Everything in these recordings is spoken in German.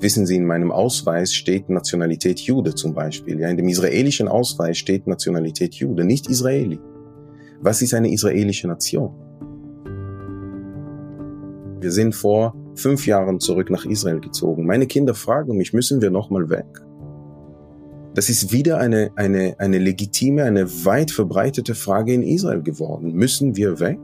Wissen Sie, in meinem Ausweis steht Nationalität Jude zum Beispiel. Ja, in dem israelischen Ausweis steht Nationalität Jude, nicht Israeli. Was ist eine israelische Nation? Wir sind vor fünf Jahren zurück nach Israel gezogen. Meine Kinder fragen mich, müssen wir nochmal weg? Das ist wieder eine, eine, eine legitime, eine weit verbreitete Frage in Israel geworden. Müssen wir weg?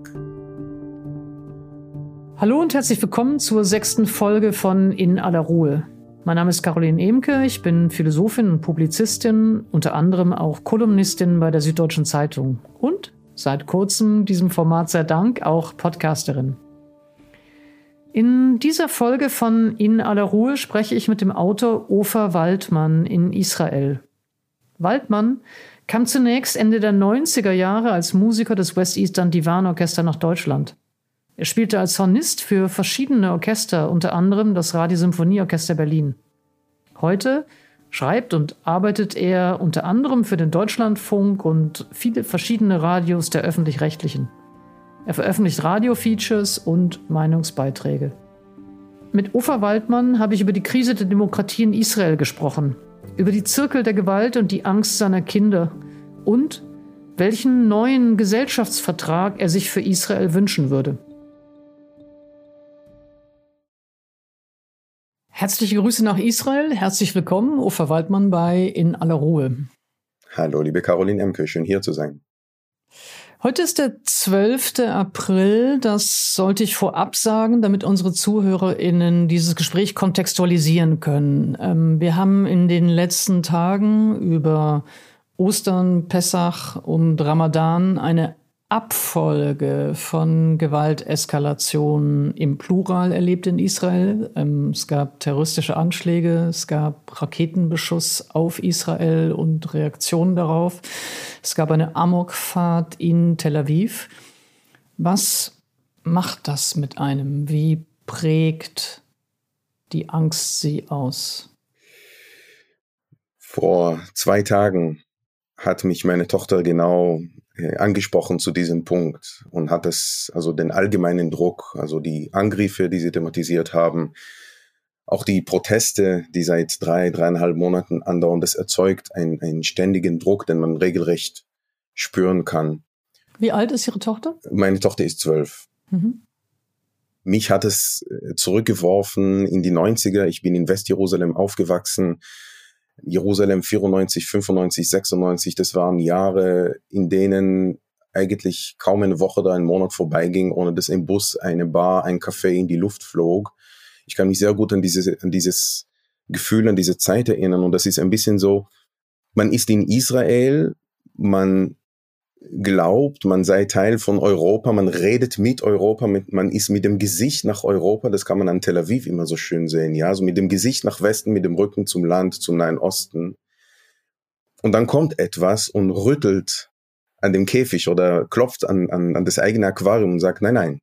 Hallo und herzlich willkommen zur sechsten Folge von In aller Ruhe. Mein Name ist Caroline Emke, ich bin Philosophin und Publizistin, unter anderem auch Kolumnistin bei der Süddeutschen Zeitung und seit kurzem diesem Format sei Dank auch Podcasterin. In dieser Folge von In aller Ruhe spreche ich mit dem Autor Ofer Waldmann in Israel. Waldmann kam zunächst Ende der 90er Jahre als Musiker des West Eastern Divan Orchester nach Deutschland. Er spielte als Hornist für verschiedene Orchester, unter anderem das Radiosymphonieorchester Berlin. Heute schreibt und arbeitet er unter anderem für den Deutschlandfunk und viele verschiedene Radios der öffentlich-rechtlichen. Er veröffentlicht Radiofeatures und Meinungsbeiträge. Mit Ufa Waldmann habe ich über die Krise der Demokratie in Israel gesprochen, über die Zirkel der Gewalt und die Angst seiner Kinder und welchen neuen Gesellschaftsvertrag er sich für Israel wünschen würde. Herzliche Grüße nach Israel. Herzlich willkommen, Ufer Waldmann bei In aller Ruhe. Hallo, liebe Caroline Emke, schön hier zu sein. Heute ist der 12. April. Das sollte ich vorab sagen, damit unsere ZuhörerInnen dieses Gespräch kontextualisieren können. Ähm, wir haben in den letzten Tagen über Ostern, Pessach und Ramadan eine Abfolge von Gewalteskalationen im Plural erlebt in Israel. Ähm, es gab terroristische Anschläge, es gab Raketenbeschuss auf Israel und Reaktionen darauf. Es gab eine Amokfahrt in Tel Aviv. Was macht das mit einem? Wie prägt die Angst sie aus? Vor zwei Tagen hat mich meine Tochter genau angesprochen zu diesem Punkt und hat es, also den allgemeinen Druck, also die Angriffe, die sie thematisiert haben, auch die Proteste, die seit drei, dreieinhalb Monaten andauern, das erzeugt einen, einen ständigen Druck, den man regelrecht spüren kann. Wie alt ist Ihre Tochter? Meine Tochter ist zwölf. Mhm. Mich hat es äh, zurückgeworfen in die 90er. Ich bin in Westjerusalem aufgewachsen. Jerusalem 94, 95, 96, das waren Jahre, in denen eigentlich kaum eine Woche oder ein Monat vorbeiging, ohne dass ein Bus, eine Bar, ein Café in die Luft flog. Ich kann mich sehr gut an dieses, an dieses Gefühl, an diese Zeit erinnern. Und das ist ein bisschen so, man ist in Israel, man glaubt, man sei Teil von Europa, man redet mit Europa, mit, man ist mit dem Gesicht nach Europa, das kann man an Tel Aviv immer so schön sehen, ja, so mit dem Gesicht nach Westen, mit dem Rücken zum Land, zum Nahen Osten. Und dann kommt etwas und rüttelt an dem Käfig oder klopft an, an, an das eigene Aquarium und sagt, nein, nein,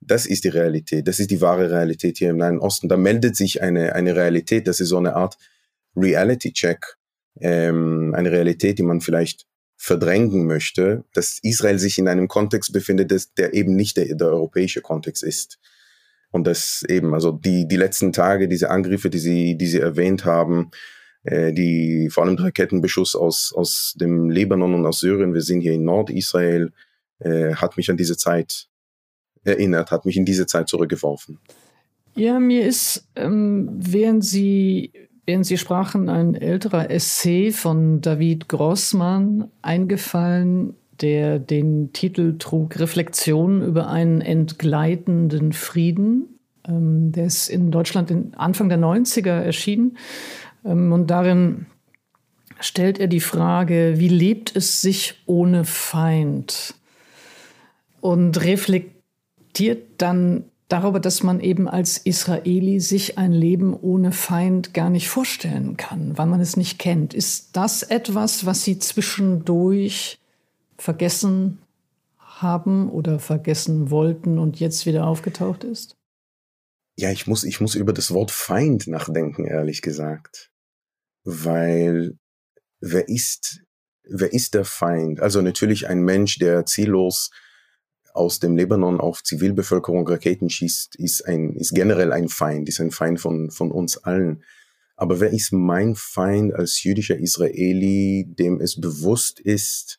das ist die Realität, das ist die wahre Realität hier im Nahen Osten. Da meldet sich eine, eine Realität, das ist so eine Art Reality-Check, ähm, eine Realität, die man vielleicht verdrängen möchte, dass Israel sich in einem Kontext befindet, der eben nicht der, der europäische Kontext ist. Und das eben, also die, die letzten Tage, diese Angriffe, die Sie, die Sie erwähnt haben, äh, die vor allem Raketenbeschuss aus, aus dem Libanon und aus Syrien, wir sind hier in Nordisrael, äh, hat mich an diese Zeit erinnert, hat mich in diese Zeit zurückgeworfen. Ja, mir ist, ähm, während Sie Während Sie sprachen, ein älterer Essay von David Grossmann eingefallen, der den Titel trug Reflexion über einen entgleitenden Frieden. Ähm, der ist in Deutschland Anfang der 90er erschienen. Ähm, und darin stellt er die Frage, wie lebt es sich ohne Feind? Und reflektiert dann darüber, dass man eben als Israeli sich ein Leben ohne Feind gar nicht vorstellen kann, weil man es nicht kennt. Ist das etwas, was Sie zwischendurch vergessen haben oder vergessen wollten und jetzt wieder aufgetaucht ist? Ja, ich muss, ich muss über das Wort Feind nachdenken, ehrlich gesagt. Weil wer ist, wer ist der Feind? Also natürlich ein Mensch, der ziellos aus dem Libanon auf Zivilbevölkerung Raketen schießt, ist ein, ist generell ein Feind, ist ein Feind von, von uns allen. Aber wer ist mein Feind als jüdischer Israeli, dem es bewusst ist,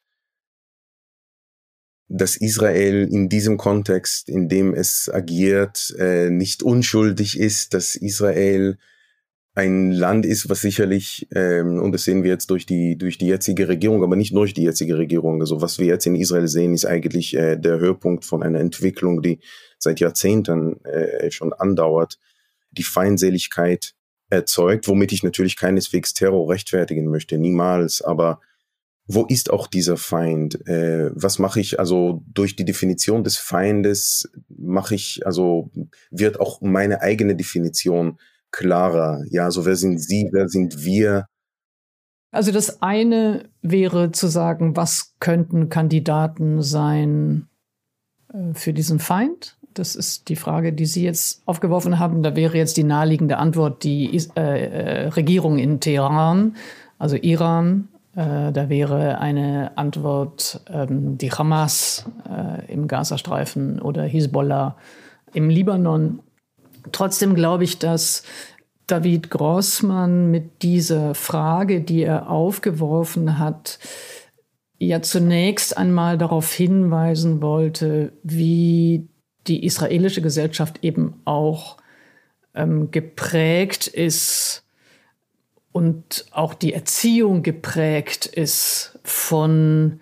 dass Israel in diesem Kontext, in dem es agiert, äh, nicht unschuldig ist, dass Israel ein Land ist, was sicherlich, ähm, und das sehen wir jetzt durch die, durch die jetzige Regierung, aber nicht durch die jetzige Regierung. Also was wir jetzt in Israel sehen, ist eigentlich äh, der Höhepunkt von einer Entwicklung, die seit Jahrzehnten äh, schon andauert, die Feindseligkeit erzeugt, womit ich natürlich keineswegs Terror rechtfertigen möchte, niemals, aber wo ist auch dieser Feind? Äh, was mache ich also durch die Definition des Feindes mache ich also wird auch meine eigene Definition klarer. Ja, so wer sind Sie, wer sind wir? Also das eine wäre zu sagen, was könnten Kandidaten sein äh, für diesen Feind? Das ist die Frage, die Sie jetzt aufgeworfen haben. Da wäre jetzt die naheliegende Antwort die äh, äh, Regierung in Teheran, also Iran. Äh, da wäre eine Antwort ähm, die Hamas äh, im Gazastreifen oder Hisbollah im Libanon. Trotzdem glaube ich, dass David Grossmann mit dieser Frage, die er aufgeworfen hat, ja zunächst einmal darauf hinweisen wollte, wie die israelische Gesellschaft eben auch ähm, geprägt ist und auch die Erziehung geprägt ist von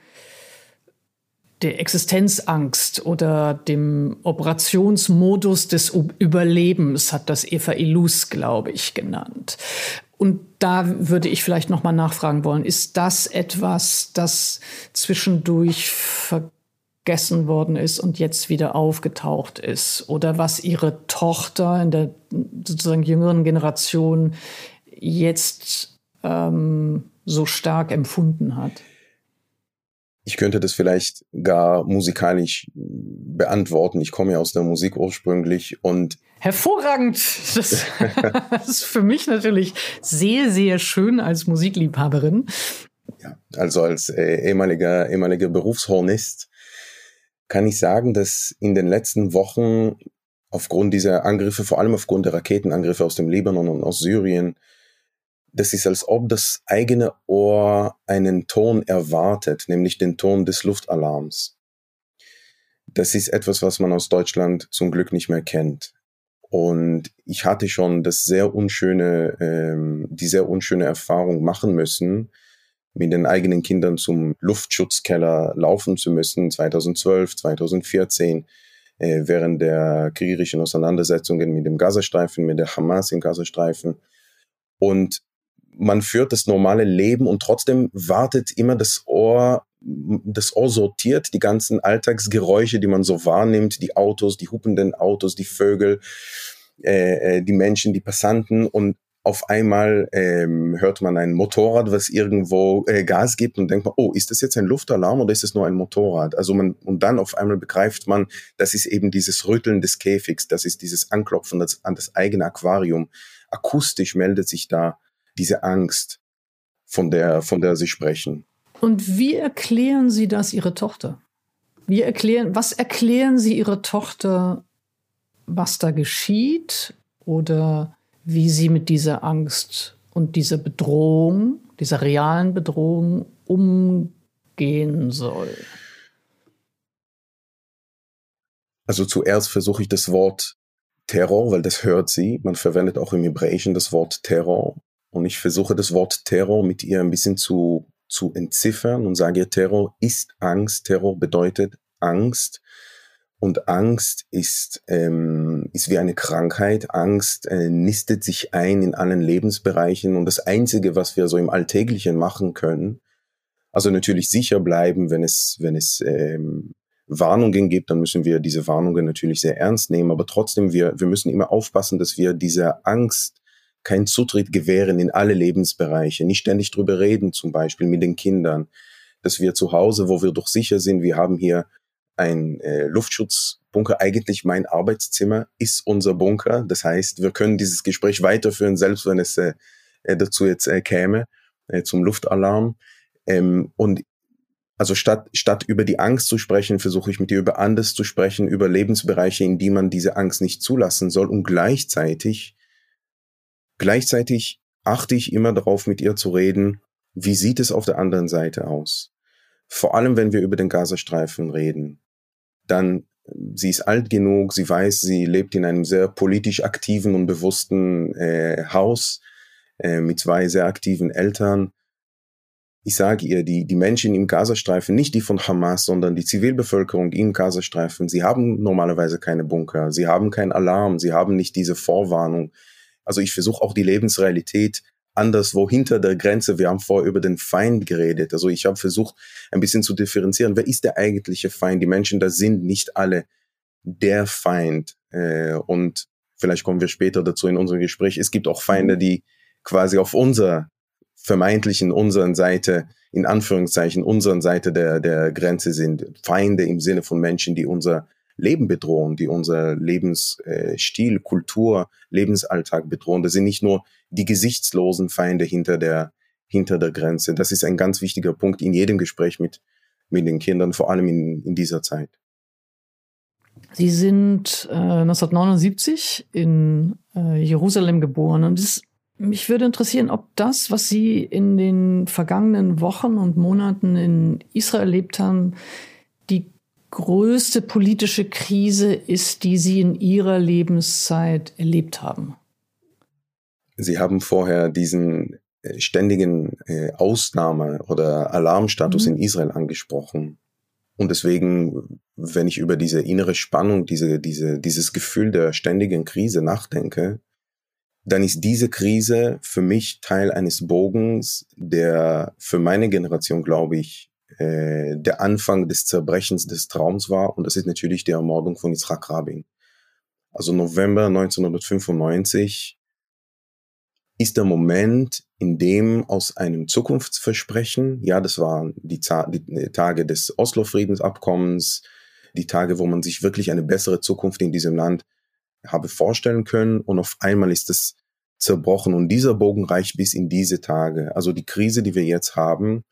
der Existenzangst oder dem Operationsmodus des Überlebens hat das Eva Illus, glaube ich, genannt. Und da würde ich vielleicht noch mal nachfragen wollen, ist das etwas, das zwischendurch vergessen worden ist und jetzt wieder aufgetaucht ist oder was ihre Tochter in der sozusagen jüngeren Generation jetzt ähm, so stark empfunden hat? Ich könnte das vielleicht gar musikalisch beantworten. Ich komme ja aus der Musik ursprünglich und Hervorragend. Das, das ist für mich natürlich sehr, sehr schön als Musikliebhaberin. Ja, also als äh, ehemaliger, ehemaliger Berufshornist kann ich sagen, dass in den letzten Wochen aufgrund dieser Angriffe, vor allem aufgrund der Raketenangriffe aus dem Libanon und aus Syrien, das ist, als ob das eigene Ohr einen Ton erwartet, nämlich den Ton des Luftalarms. Das ist etwas, was man aus Deutschland zum Glück nicht mehr kennt. Und ich hatte schon das sehr unschöne, ähm, die sehr unschöne Erfahrung machen müssen, mit den eigenen Kindern zum Luftschutzkeller laufen zu müssen, 2012, 2014, äh, während der kriegerischen Auseinandersetzungen mit dem Gazastreifen, mit der Hamas im Gazastreifen. Und man führt das normale Leben und trotzdem wartet immer das Ohr, das Ohr sortiert die ganzen Alltagsgeräusche, die man so wahrnimmt, die Autos, die hupenden Autos, die Vögel, äh, äh, die Menschen, die Passanten und auf einmal ähm, hört man ein Motorrad, was irgendwo äh, Gas gibt und denkt man, oh, ist das jetzt ein Luftalarm oder ist das nur ein Motorrad? Also man und dann auf einmal begreift man, das ist eben dieses Rütteln des Käfigs, das ist dieses Anklopfen das, an das eigene Aquarium. Akustisch meldet sich da diese Angst, von der, von der Sie sprechen. Und wie erklären Sie das Ihrer Tochter? Wie erklären, was erklären Sie Ihrer Tochter, was da geschieht oder wie sie mit dieser Angst und dieser Bedrohung, dieser realen Bedrohung umgehen soll? Also zuerst versuche ich das Wort Terror, weil das hört sie. Man verwendet auch im Hebräischen das Wort Terror. Und ich versuche das Wort Terror mit ihr ein bisschen zu, zu entziffern und sage, Terror ist Angst. Terror bedeutet Angst. Und Angst ist, ähm, ist wie eine Krankheit. Angst äh, nistet sich ein in allen Lebensbereichen. Und das Einzige, was wir so im Alltäglichen machen können, also natürlich sicher bleiben, wenn es, wenn es ähm, Warnungen gibt, dann müssen wir diese Warnungen natürlich sehr ernst nehmen. Aber trotzdem, wir, wir müssen immer aufpassen, dass wir diese Angst keinen Zutritt gewähren in alle Lebensbereiche, nicht ständig drüber reden, zum Beispiel mit den Kindern, dass wir zu Hause, wo wir doch sicher sind, wir haben hier ein äh, Luftschutzbunker, eigentlich mein Arbeitszimmer ist unser Bunker. Das heißt, wir können dieses Gespräch weiterführen, selbst wenn es äh, dazu jetzt äh, käme, äh, zum Luftalarm. Ähm, und also statt, statt über die Angst zu sprechen, versuche ich mit ihr über anders zu sprechen, über Lebensbereiche, in die man diese Angst nicht zulassen soll. Und gleichzeitig, gleichzeitig achte ich immer darauf, mit ihr zu reden, wie sieht es auf der anderen Seite aus? Vor allem, wenn wir über den Gazastreifen reden, dann, sie ist alt genug, sie weiß, sie lebt in einem sehr politisch aktiven und bewussten äh, Haus äh, mit zwei sehr aktiven Eltern ich sage ihr, die, die Menschen im Gazastreifen, nicht die von Hamas, sondern die Zivilbevölkerung im Gazastreifen, sie haben normalerweise keine Bunker, sie haben keinen Alarm, sie haben nicht diese Vorwarnung. Also ich versuche auch die Lebensrealität anderswo hinter der Grenze. Wir haben vorher über den Feind geredet. Also ich habe versucht, ein bisschen zu differenzieren. Wer ist der eigentliche Feind? Die Menschen, da sind nicht alle der Feind. Äh, und vielleicht kommen wir später dazu in unserem Gespräch. Es gibt auch Feinde, die quasi auf unserer vermeintlichen unseren Seite, in Anführungszeichen unseren Seite der, der Grenze sind. Feinde im Sinne von Menschen, die unser Leben bedrohen, die unser Lebensstil, Kultur, Lebensalltag bedrohen. Das sind nicht nur die gesichtslosen Feinde hinter der, hinter der Grenze. Das ist ein ganz wichtiger Punkt in jedem Gespräch mit, mit den Kindern, vor allem in, in dieser Zeit. Sie sind äh, 1979 in äh, Jerusalem geboren und das mich würde interessieren, ob das, was Sie in den vergangenen Wochen und Monaten in Israel erlebt haben, die größte politische Krise ist, die Sie in Ihrer Lebenszeit erlebt haben. Sie haben vorher diesen äh, ständigen äh, Ausnahme- oder Alarmstatus mhm. in Israel angesprochen. Und deswegen, wenn ich über diese innere Spannung, diese, diese, dieses Gefühl der ständigen Krise nachdenke, dann ist diese Krise für mich Teil eines Bogens, der für meine Generation, glaube ich, äh, der Anfang des Zerbrechens des Traums war. Und das ist natürlich die Ermordung von Yitzhak Rabin. Also November 1995 ist der Moment, in dem aus einem Zukunftsversprechen, ja, das waren die, die Tage des Oslo-Friedensabkommens, die Tage, wo man sich wirklich eine bessere Zukunft in diesem Land habe vorstellen können und auf einmal ist es zerbrochen und dieser Bogen reicht bis in diese Tage. Also die Krise, die wir jetzt haben,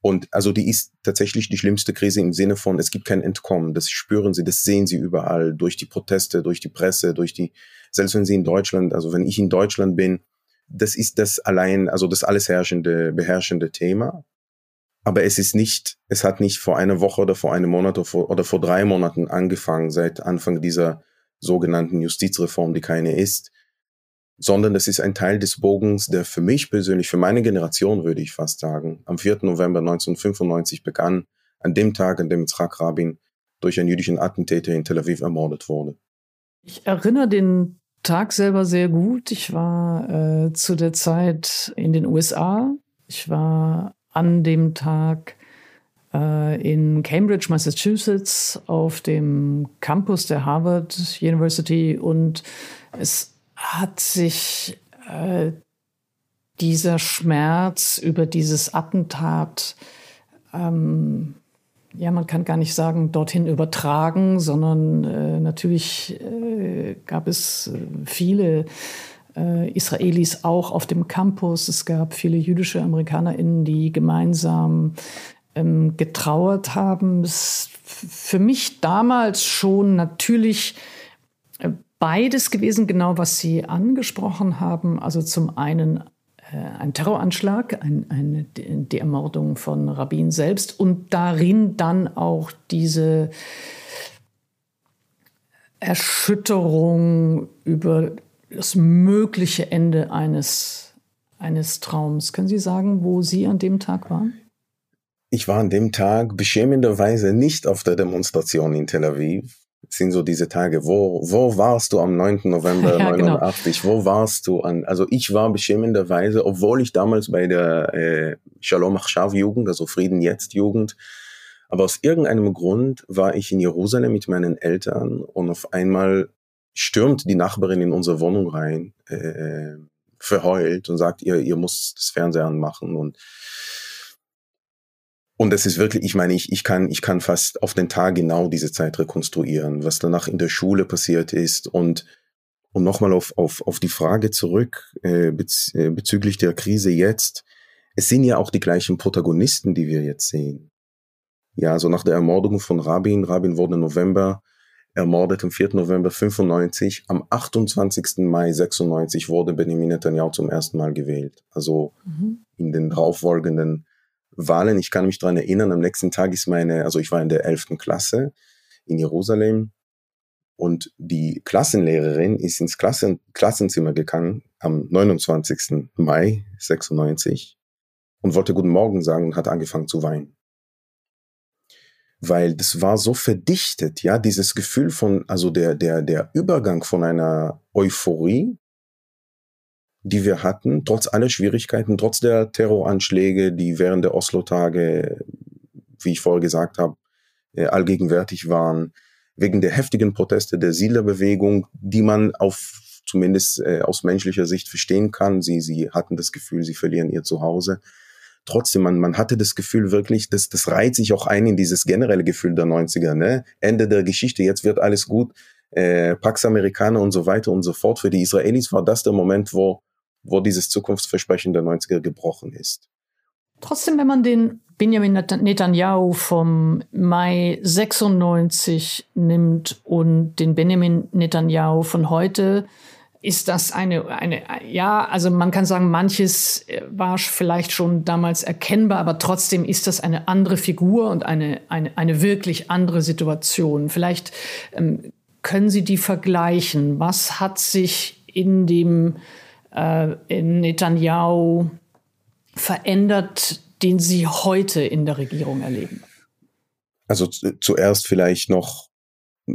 und also die ist tatsächlich die schlimmste Krise im Sinne von, es gibt kein Entkommen. Das spüren sie, das sehen sie überall, durch die Proteste, durch die Presse, durch die, selbst wenn sie in Deutschland, also wenn ich in Deutschland bin, das ist das allein, also das alles herrschende, beherrschende Thema. Aber es ist nicht, es hat nicht vor einer Woche oder vor einem Monat oder vor, oder vor drei Monaten angefangen, seit Anfang dieser sogenannten Justizreform, die keine ist, sondern es ist ein Teil des Bogens, der für mich persönlich, für meine Generation würde ich fast sagen, am 4. November 1995 begann, an dem Tag, an dem Yitzhak Rabin durch einen jüdischen Attentäter in Tel Aviv ermordet wurde. Ich erinnere den Tag selber sehr gut. Ich war äh, zu der Zeit in den USA. Ich war an dem Tag äh, in Cambridge, Massachusetts, auf dem Campus der Harvard University und es hat sich äh, dieser Schmerz über dieses Attentat, ähm, ja, man kann gar nicht sagen, dorthin übertragen, sondern äh, natürlich äh, gab es äh, viele äh, Israelis auch auf dem Campus. Es gab viele jüdische AmerikanerInnen, die gemeinsam ähm, getrauert haben. Es für mich damals schon natürlich äh, beides gewesen, genau was Sie angesprochen haben. Also zum einen äh, ein Terroranschlag, ein, eine, die Ermordung von Rabin selbst und darin dann auch diese Erschütterung über das mögliche Ende eines, eines Traums. Können Sie sagen, wo Sie an dem Tag waren? Ich war an dem Tag beschämenderweise nicht auf der Demonstration in Tel Aviv. Sind so diese Tage, wo, wo warst du am 9. November ja, 89? Genau. Wo warst du an? Also ich war beschämenderweise, obwohl ich damals bei der äh, Shalom Achshav Jugend, also Frieden Jetzt Jugend, aber aus irgendeinem Grund war ich in Jerusalem mit meinen Eltern und auf einmal stürmt die Nachbarin in unsere Wohnung rein, äh, verheult und sagt, ihr, ihr muss das Fernseher anmachen und und das ist wirklich, ich meine, ich, ich kann, ich kann fast auf den Tag genau diese Zeit rekonstruieren, was danach in der Schule passiert ist und, und nochmal auf, auf, auf die Frage zurück äh, bez, äh, bezüglich der Krise jetzt. Es sind ja auch die gleichen Protagonisten, die wir jetzt sehen. Ja, also nach der Ermordung von Rabin, Rabin wurde im November ermordet, am 4. November 95. Am 28. Mai 96 wurde Benjamin Netanyahu zum ersten Mal gewählt. Also mhm. in den darauffolgenden Wahlen. Ich kann mich daran erinnern, am nächsten Tag ist meine, also ich war in der 11. Klasse in Jerusalem und die Klassenlehrerin ist ins Klassen, Klassenzimmer gegangen am 29. Mai 96 und wollte Guten Morgen sagen und hat angefangen zu weinen. Weil das war so verdichtet, ja, dieses Gefühl von, also der, der, der Übergang von einer Euphorie, die wir hatten, trotz aller Schwierigkeiten, trotz der Terroranschläge, die während der Oslo-Tage, wie ich vorher gesagt habe, äh, allgegenwärtig waren, wegen der heftigen Proteste der Siedlerbewegung, die man auf zumindest äh, aus menschlicher Sicht verstehen kann. Sie, sie hatten das Gefühl, sie verlieren ihr Zuhause. Trotzdem, man, man hatte das Gefühl wirklich, das, das reiht sich auch ein in dieses generelle Gefühl der 90er, ne? Ende der Geschichte, jetzt wird alles gut, äh, Pax Amerikaner und so weiter und so fort. Für die Israelis war das der Moment, wo, wo dieses Zukunftsversprechen der 90er gebrochen ist. Trotzdem, wenn man den Benjamin Netanyahu vom Mai 96 nimmt und den Benjamin Netanyahu von heute, ist das eine, eine, ja, also man kann sagen, manches äh, war vielleicht schon damals erkennbar, aber trotzdem ist das eine andere Figur und eine, eine, eine wirklich andere Situation. Vielleicht ähm, können Sie die vergleichen. Was hat sich in dem Netanyahu verändert, den Sie heute in der Regierung erleben? Also zuerst vielleicht noch,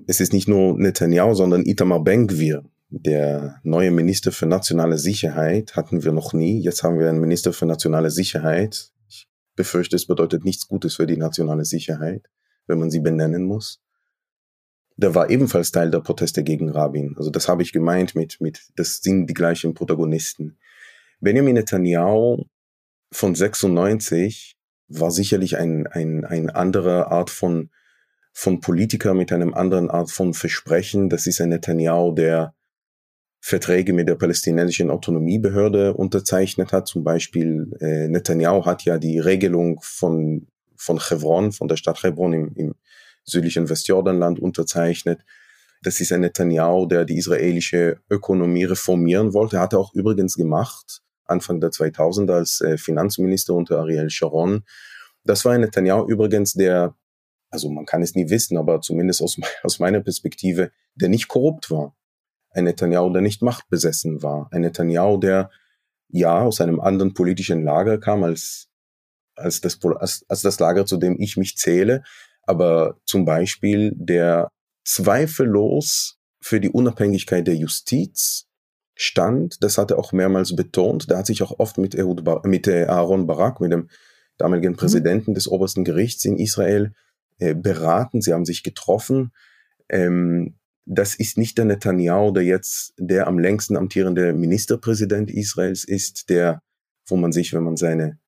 es ist nicht nur Netanyahu, sondern Itamar Ben-Gvir, der neue Minister für nationale Sicherheit, hatten wir noch nie. Jetzt haben wir einen Minister für nationale Sicherheit. Ich befürchte, es bedeutet nichts Gutes für die nationale Sicherheit, wenn man sie benennen muss. Der war ebenfalls Teil der Proteste gegen Rabin. Also das habe ich gemeint mit, mit, das sind die gleichen Protagonisten. Benjamin Netanyahu von 96 war sicherlich ein, ein, ein anderer Art von, von Politiker mit einem anderen Art von Versprechen. Das ist ein Netanyahu, der Verträge mit der palästinensischen Autonomiebehörde unterzeichnet hat. Zum Beispiel äh, Netanyahu hat ja die Regelung von, von Hebron, von der Stadt Hebron im, im südlichen Westjordanland unterzeichnet. Das ist ein Netanyahu, der die israelische Ökonomie reformieren wollte. Hat er auch übrigens gemacht. Anfang der 2000er als äh, Finanzminister unter Ariel Sharon. Das war ein Netanyahu übrigens, der, also man kann es nie wissen, aber zumindest aus, aus meiner Perspektive, der nicht korrupt war. Ein Netanyahu, der nicht machtbesessen war. Ein Netanyahu, der ja aus einem anderen politischen Lager kam als, als, das, als, als das Lager, zu dem ich mich zähle, aber zum Beispiel der zweifellos für die Unabhängigkeit der Justiz stand, das hat er auch mehrmals betont. Da hat sich auch oft mit, Ehud Bar mit Aaron Barak, mit dem damaligen mhm. Präsidenten des obersten Gerichts in Israel, äh, beraten. Sie haben sich getroffen. Ähm, das ist nicht der Netanyahu, der jetzt der am längsten amtierende Ministerpräsident Israels ist, der, wo man sich, wenn man seine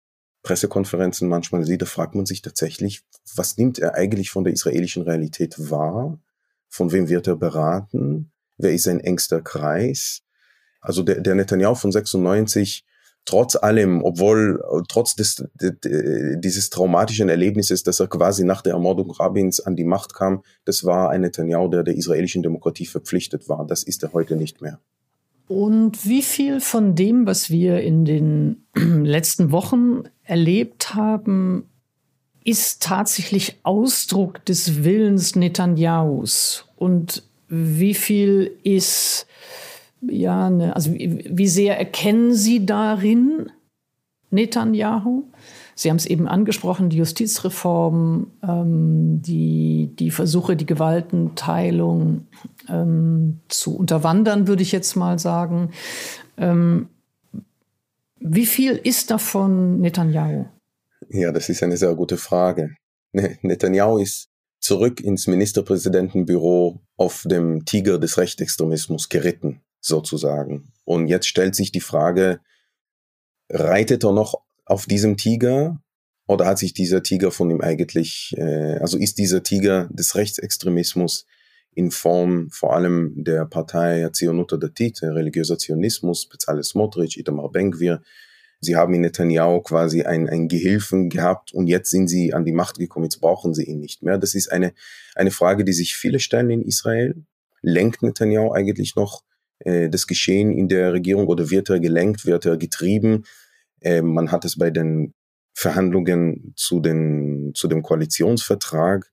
Pressekonferenzen manchmal sieht, da fragt man sich tatsächlich, was nimmt er eigentlich von der israelischen Realität wahr? Von wem wird er beraten? Wer ist sein engster Kreis? Also der, der Netanyahu von 96, trotz allem, obwohl, trotz des, dieses traumatischen Erlebnisses, dass er quasi nach der Ermordung Rabins an die Macht kam, das war ein Netanyahu, der der israelischen Demokratie verpflichtet war. Das ist er heute nicht mehr. Und wie viel von dem, was wir in den letzten Wochen erlebt haben, ist tatsächlich Ausdruck des Willens Netanyahus? Und wie viel ist ja, ne, also wie, wie sehr erkennen Sie darin Netanyahu? Sie haben es eben angesprochen, die Justizreform, ähm, die, die Versuche, die Gewaltenteilung ähm, zu unterwandern, würde ich jetzt mal sagen. Ähm, wie viel ist davon Netanyahu? Ja, das ist eine sehr gute Frage. Netanyahu ist zurück ins Ministerpräsidentenbüro auf dem Tiger des Rechtsextremismus geritten sozusagen. Und jetzt stellt sich die Frage, reitet er noch auf diesem Tiger oder hat sich dieser Tiger von ihm eigentlich, äh, also ist dieser Tiger des Rechtsextremismus in Form vor allem der Partei Zionuta Datit, religiöser Zionismus, Bezalel Smotrich, Itamar Benkvir, Sie haben in Netanyahu quasi einen, einen Gehilfen gehabt und jetzt sind sie an die Macht gekommen, jetzt brauchen sie ihn nicht mehr. Das ist eine, eine Frage, die sich viele stellen in Israel. Lenkt Netanyahu eigentlich noch äh, das Geschehen in der Regierung oder wird er gelenkt, wird er getrieben? Äh, man hat es bei den Verhandlungen zu, den, zu dem Koalitionsvertrag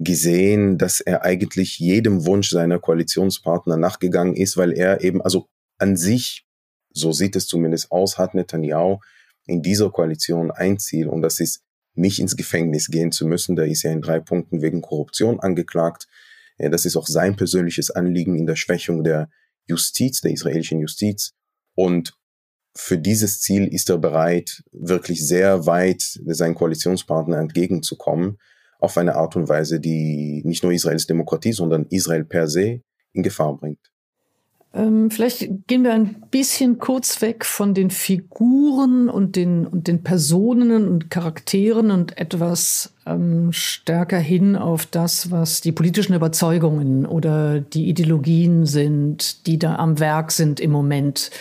gesehen, dass er eigentlich jedem Wunsch seiner Koalitionspartner nachgegangen ist, weil er eben, also an sich, so sieht es zumindest aus, hat Netanyahu in dieser Koalition ein Ziel und das ist, nicht ins Gefängnis gehen zu müssen. Da ist er in drei Punkten wegen Korruption angeklagt. Das ist auch sein persönliches Anliegen in der Schwächung der Justiz, der israelischen Justiz. Und für dieses Ziel ist er bereit, wirklich sehr weit seinen Koalitionspartner entgegenzukommen auf eine Art und Weise, die nicht nur Israels Demokratie, sondern Israel per se in Gefahr bringt. Ähm, vielleicht gehen wir ein bisschen kurz weg von den Figuren und den, und den Personen und Charakteren und etwas ähm, stärker hin auf das, was die politischen Überzeugungen oder die Ideologien sind, die da am Werk sind im Moment.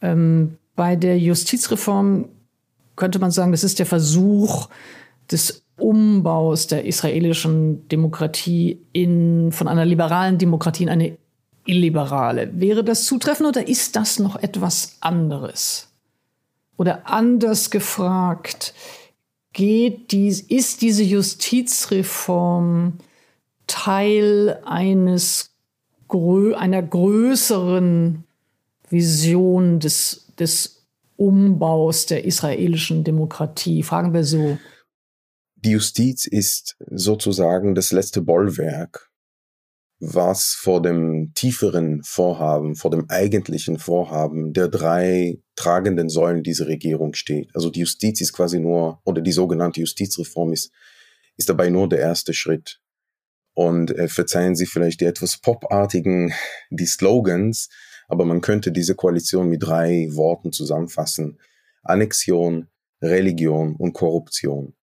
Ähm, bei der Justizreform könnte man sagen, das ist der Versuch des Umbaus der israelischen Demokratie in, von einer liberalen Demokratie in eine illiberale. Wäre das zutreffend oder ist das noch etwas anderes? Oder anders gefragt, geht dies, ist diese Justizreform Teil eines einer größeren Vision des, des Umbaus der israelischen Demokratie? Fragen wir so. Die Justiz ist sozusagen das letzte Bollwerk, was vor dem tieferen Vorhaben, vor dem eigentlichen Vorhaben der drei tragenden Säulen dieser Regierung steht. Also die Justiz ist quasi nur, oder die sogenannte Justizreform ist, ist dabei nur der erste Schritt. Und äh, verzeihen Sie vielleicht die etwas popartigen, die Slogans, aber man könnte diese Koalition mit drei Worten zusammenfassen. Annexion, Religion und Korruption.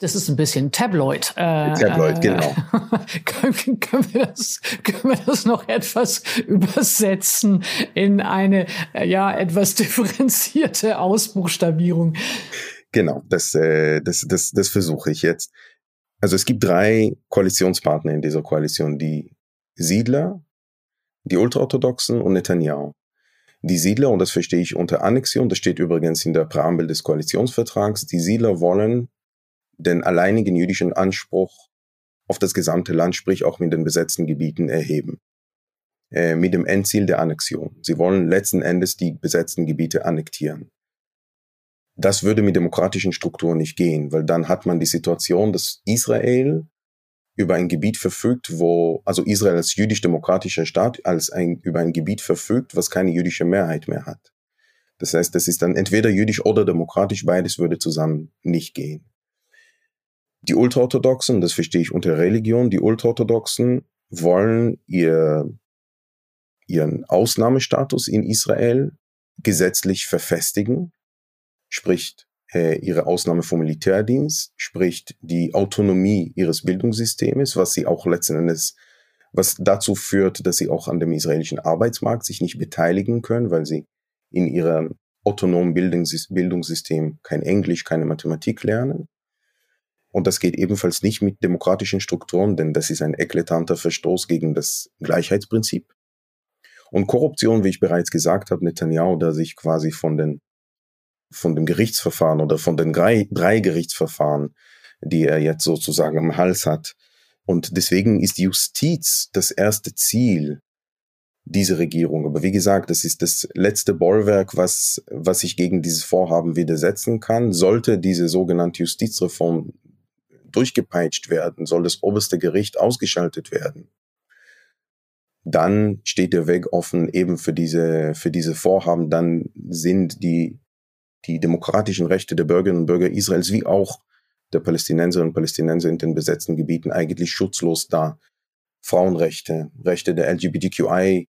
Das ist ein bisschen Tabloid. Äh, Tabloid, äh, genau. können, können, wir das, können wir das noch etwas übersetzen in eine ja etwas differenzierte Ausbuchstabierung? Genau, das, äh, das, das, das versuche ich jetzt. Also es gibt drei Koalitionspartner in dieser Koalition, die Siedler, die Ultraorthodoxen und Netanyahu. Die Siedler, und das verstehe ich unter Annexion, das steht übrigens in der Präambel des Koalitionsvertrags, die Siedler wollen den alleinigen jüdischen Anspruch auf das gesamte Land, sprich auch mit den besetzten Gebieten erheben. Äh, mit dem Endziel der Annexion. Sie wollen letzten Endes die besetzten Gebiete annektieren. Das würde mit demokratischen Strukturen nicht gehen, weil dann hat man die Situation, dass Israel über ein Gebiet verfügt, wo, also Israel als jüdisch-demokratischer Staat als ein, über ein Gebiet verfügt, was keine jüdische Mehrheit mehr hat. Das heißt, das ist dann entweder jüdisch oder demokratisch, beides würde zusammen nicht gehen. Die Ultraorthodoxen, das verstehe ich unter Religion, die Ultraorthodoxen wollen ihr, ihren Ausnahmestatus in Israel gesetzlich verfestigen, spricht äh, ihre Ausnahme vom Militärdienst, spricht die Autonomie ihres Bildungssystems, was sie auch letzten Endes, was dazu führt, dass sie auch an dem israelischen Arbeitsmarkt sich nicht beteiligen können, weil sie in ihrem autonomen Bildungssystem kein Englisch, keine Mathematik lernen. Und das geht ebenfalls nicht mit demokratischen Strukturen, denn das ist ein eklatanter Verstoß gegen das Gleichheitsprinzip. Und Korruption, wie ich bereits gesagt habe, Netanyahu, der sich quasi von den von dem Gerichtsverfahren oder von den drei, drei Gerichtsverfahren, die er jetzt sozusagen am Hals hat. Und deswegen ist Justiz das erste Ziel dieser Regierung. Aber wie gesagt, das ist das letzte Bollwerk, was, was sich gegen dieses Vorhaben widersetzen kann. Sollte diese sogenannte Justizreform durchgepeitscht werden, soll das oberste Gericht ausgeschaltet werden, dann steht der Weg offen eben für diese, für diese Vorhaben. Dann sind die, die demokratischen Rechte der Bürgerinnen und Bürger Israels wie auch der Palästinenserinnen und Palästinenser in den besetzten Gebieten eigentlich schutzlos da. Frauenrechte, Rechte der LGBTQI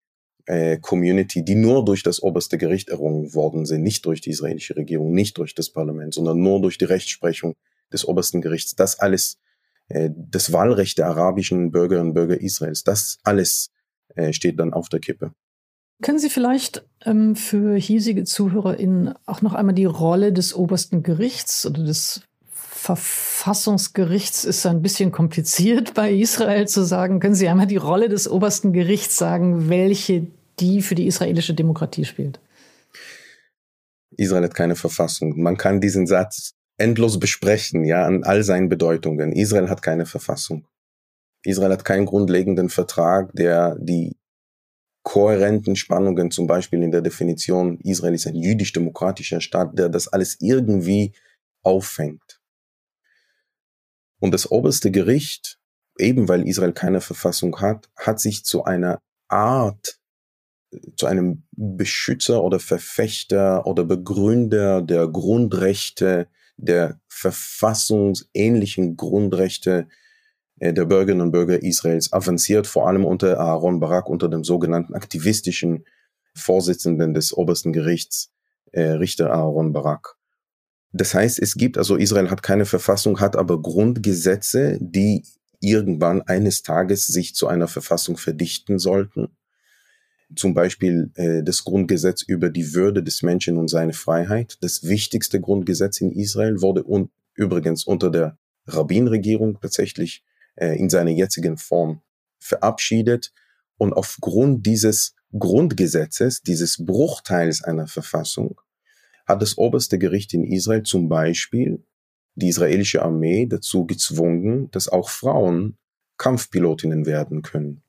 äh, Community, die nur durch das oberste Gericht errungen worden sind, nicht durch die israelische Regierung, nicht durch das Parlament, sondern nur durch die Rechtsprechung des obersten Gerichts, das alles, äh, das Wahlrecht der arabischen Bürgerinnen und Bürger Israels, das alles äh, steht dann auf der Kippe. Können Sie vielleicht ähm, für hiesige ZuhörerInnen auch noch einmal die Rolle des obersten Gerichts oder des Verfassungsgerichts ist ein bisschen kompliziert bei Israel zu sagen. Können Sie einmal die Rolle des obersten Gerichts sagen, welche die für die israelische Demokratie spielt? Israel hat keine Verfassung. Man kann diesen Satz endlos besprechen, ja, an all seinen Bedeutungen. Israel hat keine Verfassung. Israel hat keinen grundlegenden Vertrag, der die kohärenten Spannungen, zum Beispiel in der Definition, Israel ist ein jüdisch-demokratischer Staat, der das alles irgendwie auffängt. Und das oberste Gericht, eben weil Israel keine Verfassung hat, hat sich zu einer Art zu einem Beschützer oder Verfechter oder Begründer der Grundrechte, der verfassungsähnlichen Grundrechte äh, der Bürgerinnen und Bürger Israels avanciert, vor allem unter Aaron Barak, unter dem sogenannten aktivistischen Vorsitzenden des obersten Gerichts, äh, Richter Aaron Barak. Das heißt, es gibt, also Israel hat keine Verfassung, hat aber Grundgesetze, die irgendwann eines Tages sich zu einer Verfassung verdichten sollten zum Beispiel äh, das Grundgesetz über die Würde des Menschen und seine Freiheit. Das wichtigste Grundgesetz in Israel wurde un übrigens unter der Rabbin-Regierung tatsächlich äh, in seiner jetzigen Form verabschiedet. Und aufgrund dieses Grundgesetzes, dieses Bruchteils einer Verfassung, hat das oberste Gericht in Israel zum Beispiel die israelische Armee dazu gezwungen, dass auch Frauen Kampfpilotinnen werden können.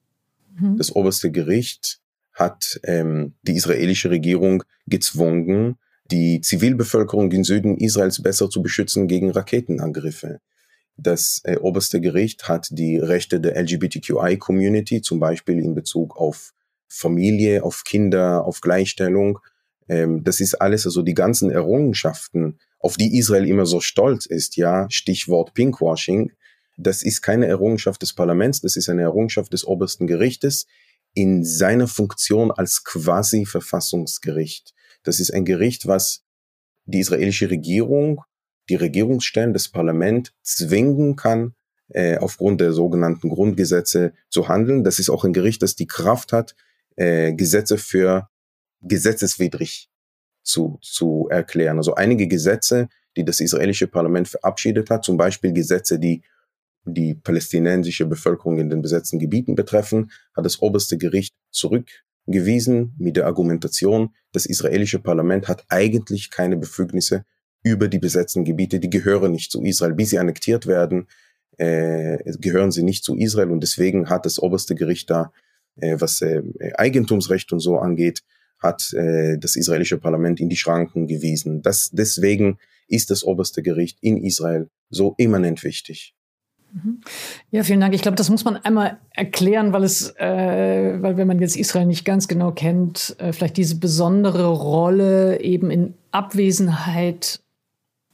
Mhm. Das oberste Gericht hat ähm, die israelische Regierung gezwungen, die Zivilbevölkerung im Süden Israels besser zu beschützen gegen Raketenangriffe. Das äh, oberste Gericht hat die Rechte der LGBTQI-Community, zum Beispiel in Bezug auf Familie, auf Kinder, auf Gleichstellung. Ähm, das ist alles, also die ganzen Errungenschaften, auf die Israel immer so stolz ist, ja, Stichwort Pinkwashing. Das ist keine Errungenschaft des Parlaments, das ist eine Errungenschaft des obersten Gerichtes in seiner Funktion als quasi Verfassungsgericht. Das ist ein Gericht, was die israelische Regierung, die Regierungsstellen, das Parlament zwingen kann, äh, aufgrund der sogenannten Grundgesetze zu handeln. Das ist auch ein Gericht, das die Kraft hat, äh, Gesetze für gesetzeswidrig zu, zu erklären. Also einige Gesetze, die das israelische Parlament verabschiedet hat, zum Beispiel Gesetze, die die palästinensische Bevölkerung in den besetzten Gebieten betreffen, hat das oberste Gericht zurückgewiesen mit der Argumentation, das israelische Parlament hat eigentlich keine Befugnisse über die besetzten Gebiete, die gehören nicht zu Israel. Bis sie annektiert werden, äh, gehören sie nicht zu Israel und deswegen hat das oberste Gericht da, äh, was äh, Eigentumsrecht und so angeht, hat äh, das israelische Parlament in die Schranken gewiesen. Das, deswegen ist das oberste Gericht in Israel so immanent wichtig. Ja, vielen Dank. Ich glaube, das muss man einmal erklären, weil es, äh, weil wenn man jetzt Israel nicht ganz genau kennt, äh, vielleicht diese besondere Rolle eben in Abwesenheit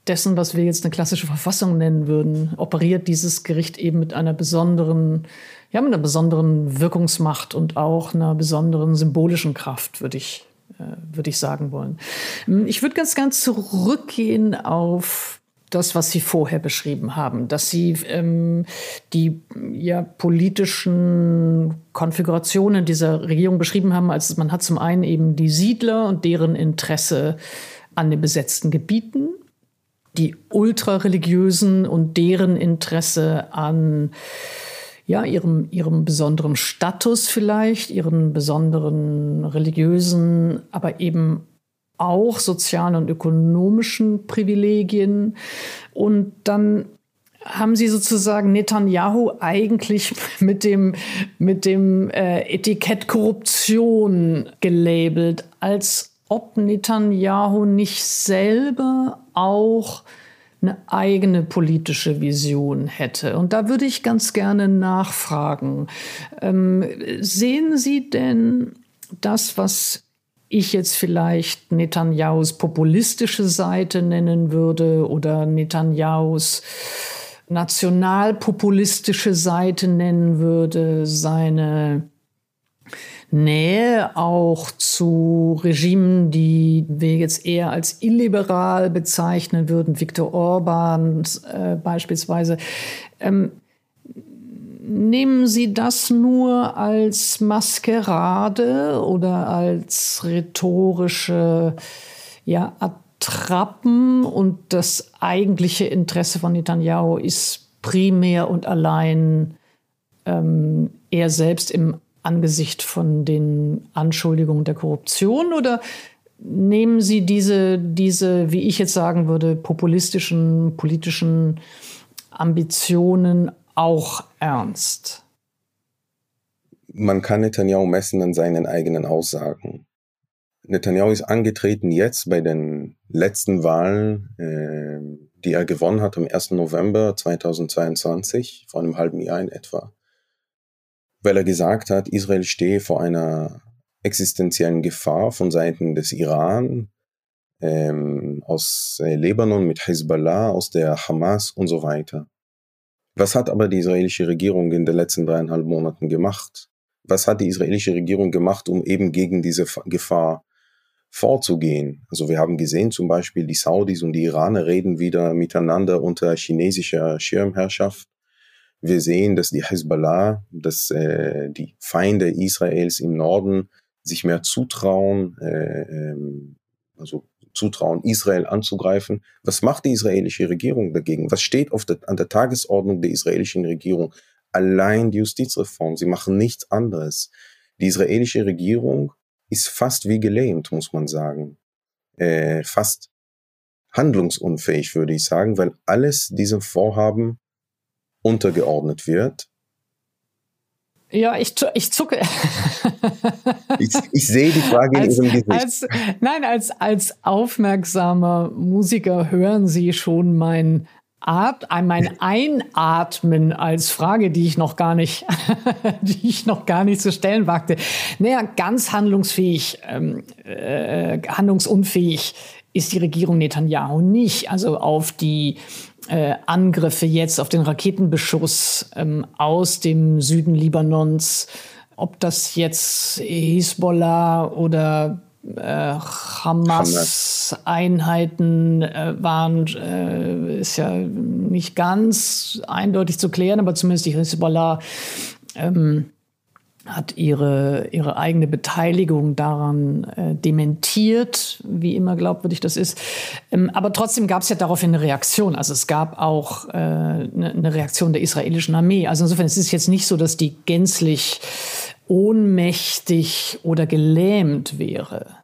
dessen, was wir jetzt eine klassische Verfassung nennen würden, operiert dieses Gericht eben mit einer besonderen, ja, mit einer besonderen Wirkungsmacht und auch einer besonderen symbolischen Kraft, würde ich, äh, würde ich sagen wollen. Ich würde ganz, ganz zurückgehen auf das, was Sie vorher beschrieben haben, dass Sie ähm, die ja, politischen Konfigurationen dieser Regierung beschrieben haben, als man hat zum einen eben die Siedler und deren Interesse an den besetzten Gebieten, die ultrareligiösen und deren Interesse an ja, ihrem, ihrem besonderen Status vielleicht, ihren besonderen religiösen, aber eben auch sozialen und ökonomischen Privilegien. Und dann haben sie sozusagen Netanyahu eigentlich mit dem, mit dem äh, Etikett Korruption gelabelt, als ob Netanyahu nicht selber auch eine eigene politische Vision hätte. Und da würde ich ganz gerne nachfragen. Ähm, sehen Sie denn das, was ich jetzt vielleicht Netanyahus populistische Seite nennen würde oder Netanyahus nationalpopulistische Seite nennen würde, seine Nähe auch zu Regimen, die wir jetzt eher als illiberal bezeichnen würden, Viktor Orban äh, beispielsweise. Ähm, Nehmen Sie das nur als Maskerade oder als rhetorische ja, Attrappen? Und das eigentliche Interesse von Netanyahu ist primär und allein ähm, er selbst im Angesicht von den Anschuldigungen der Korruption? Oder nehmen Sie diese, diese, wie ich jetzt sagen würde, populistischen, politischen Ambitionen auch ernst? Man kann Netanyahu messen an seinen eigenen Aussagen. Netanyahu ist angetreten jetzt bei den letzten Wahlen, äh, die er gewonnen hat am 1. November 2022, vor einem halben Jahr in etwa, weil er gesagt hat, Israel stehe vor einer existenziellen Gefahr von Seiten des Iran, ähm, aus äh, Libanon mit Hezbollah, aus der Hamas und so weiter. Was hat aber die israelische Regierung in den letzten dreieinhalb Monaten gemacht? Was hat die israelische Regierung gemacht, um eben gegen diese Gefahr vorzugehen? Also wir haben gesehen zum Beispiel, die Saudis und die Iraner reden wieder miteinander unter chinesischer Schirmherrschaft. Wir sehen, dass die Hezbollah, dass äh, die Feinde Israels im Norden sich mehr zutrauen, äh, ähm, also zutrauen, Israel anzugreifen. Was macht die israelische Regierung dagegen? Was steht der, an der Tagesordnung der israelischen Regierung? Allein die Justizreform. Sie machen nichts anderes. Die israelische Regierung ist fast wie gelähmt, muss man sagen. Äh, fast handlungsunfähig, würde ich sagen, weil alles diesem Vorhaben untergeordnet wird. Ja, ich, ich zucke. ich, ich sehe die Frage als, in Ihrem Gesicht. Als, nein, als, als aufmerksamer Musiker hören Sie schon mein At äh, mein Einatmen als Frage, die ich noch gar nicht, die ich noch gar nicht zu stellen wagte. Naja, ganz handlungsfähig, ähm, äh, handlungsunfähig ist die Regierung Netanyahu nicht. Also auf die äh, Angriffe jetzt auf den Raketenbeschuss ähm, aus dem Süden Libanons, ob das jetzt Hisbollah oder äh, Hamas-Einheiten äh, waren, äh, ist ja nicht ganz eindeutig zu klären, aber zumindest die Hisbollah ähm, hat ihre, ihre eigene Beteiligung daran äh, dementiert, wie immer glaubwürdig das ist. Ähm, aber trotzdem gab es ja daraufhin eine Reaktion. Also es gab auch äh, eine, eine Reaktion der israelischen Armee. Also insofern es ist es jetzt nicht so, dass die gänzlich ohnmächtig oder gelähmt wäre.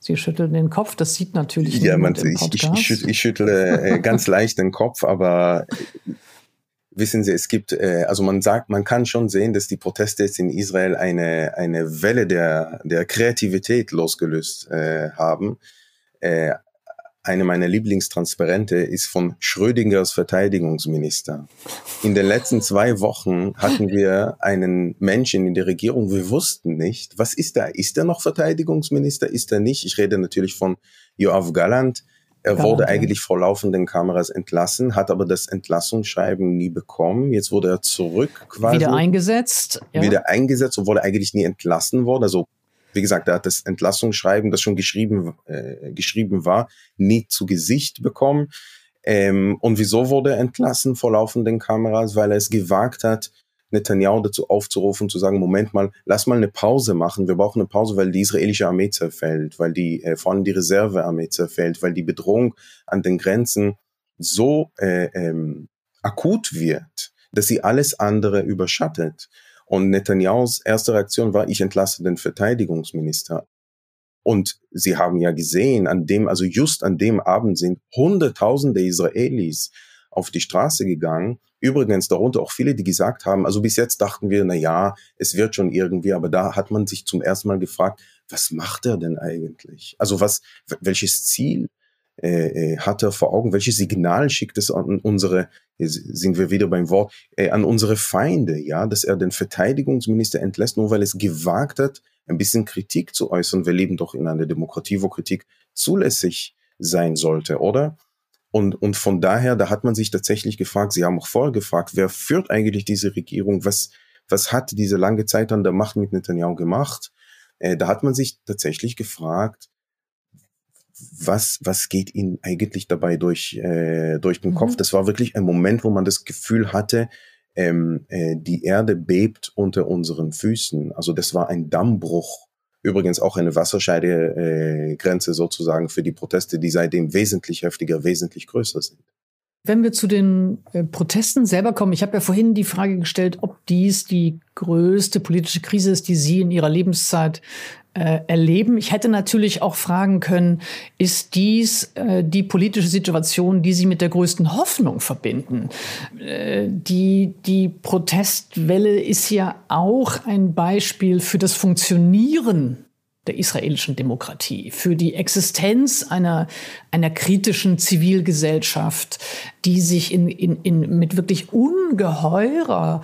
Sie schütteln den Kopf, das sieht natürlich ja, man, ich, ich, ich, ich schüttle äh, ganz leicht den Kopf, aber wissen Sie, es gibt, äh, also man sagt, man kann schon sehen, dass die Proteste jetzt in Israel eine, eine Welle der, der Kreativität losgelöst äh, haben. Äh, eine meiner Lieblingstransparente ist von Schrödingers Verteidigungsminister. In den letzten zwei Wochen hatten wir einen Menschen in der Regierung, wir wussten nicht, was ist da? Ist er noch Verteidigungsminister? Ist er nicht? Ich rede natürlich von Joachim Galland er wurde eigentlich vor laufenden Kameras entlassen, hat aber das Entlassungsschreiben nie bekommen. Jetzt wurde er zurück quasi. Wieder eingesetzt. Ja. Wieder eingesetzt, obwohl er eigentlich nie entlassen wurde. Also, wie gesagt, er hat das Entlassungsschreiben, das schon geschrieben, äh, geschrieben war, nie zu Gesicht bekommen. Ähm, und wieso wurde er entlassen vor laufenden Kameras? Weil er es gewagt hat, Netanyahu dazu aufzurufen, zu sagen, Moment mal, lass mal eine Pause machen. Wir brauchen eine Pause, weil die israelische Armee zerfällt, weil die, äh, vor allem die Reservearmee zerfällt, weil die Bedrohung an den Grenzen so äh, ähm, akut wird, dass sie alles andere überschattet. Und Netanyahus erste Reaktion war, ich entlasse den Verteidigungsminister. Und Sie haben ja gesehen, an dem, also just an dem Abend sind Hunderttausende Israelis auf die Straße gegangen Übrigens darunter auch viele, die gesagt haben, also bis jetzt dachten wir, na ja, es wird schon irgendwie, aber da hat man sich zum ersten Mal gefragt, was macht er denn eigentlich? Also was, welches Ziel äh, äh, hat er vor Augen? Welches Signal schickt es an unsere, sind wir wieder beim Wort, äh, an unsere Feinde, ja, dass er den Verteidigungsminister entlässt, nur weil es gewagt hat, ein bisschen Kritik zu äußern. Wir leben doch in einer Demokratie, wo Kritik zulässig sein sollte, oder? Und, und von daher, da hat man sich tatsächlich gefragt, Sie haben auch vorher gefragt, wer führt eigentlich diese Regierung? Was, was hat diese lange Zeit an der Macht mit Netanyahu gemacht? Äh, da hat man sich tatsächlich gefragt, was, was geht ihnen eigentlich dabei durch, äh, durch den mhm. Kopf? Das war wirklich ein Moment, wo man das Gefühl hatte, ähm, äh, die Erde bebt unter unseren Füßen. Also das war ein Dammbruch. Übrigens auch eine Wasserscheidegrenze äh, sozusagen für die Proteste, die seitdem wesentlich heftiger, wesentlich größer sind. Wenn wir zu den äh, Protesten selber kommen, ich habe ja vorhin die Frage gestellt, ob dies die größte politische Krise ist, die Sie in Ihrer Lebenszeit äh, erleben. Ich hätte natürlich auch fragen können, ist dies äh, die politische Situation, die Sie mit der größten Hoffnung verbinden? Äh, die, die Protestwelle ist ja auch ein Beispiel für das Funktionieren der israelischen Demokratie, für die Existenz einer, einer kritischen Zivilgesellschaft, die sich in, in, in, mit wirklich ungeheurer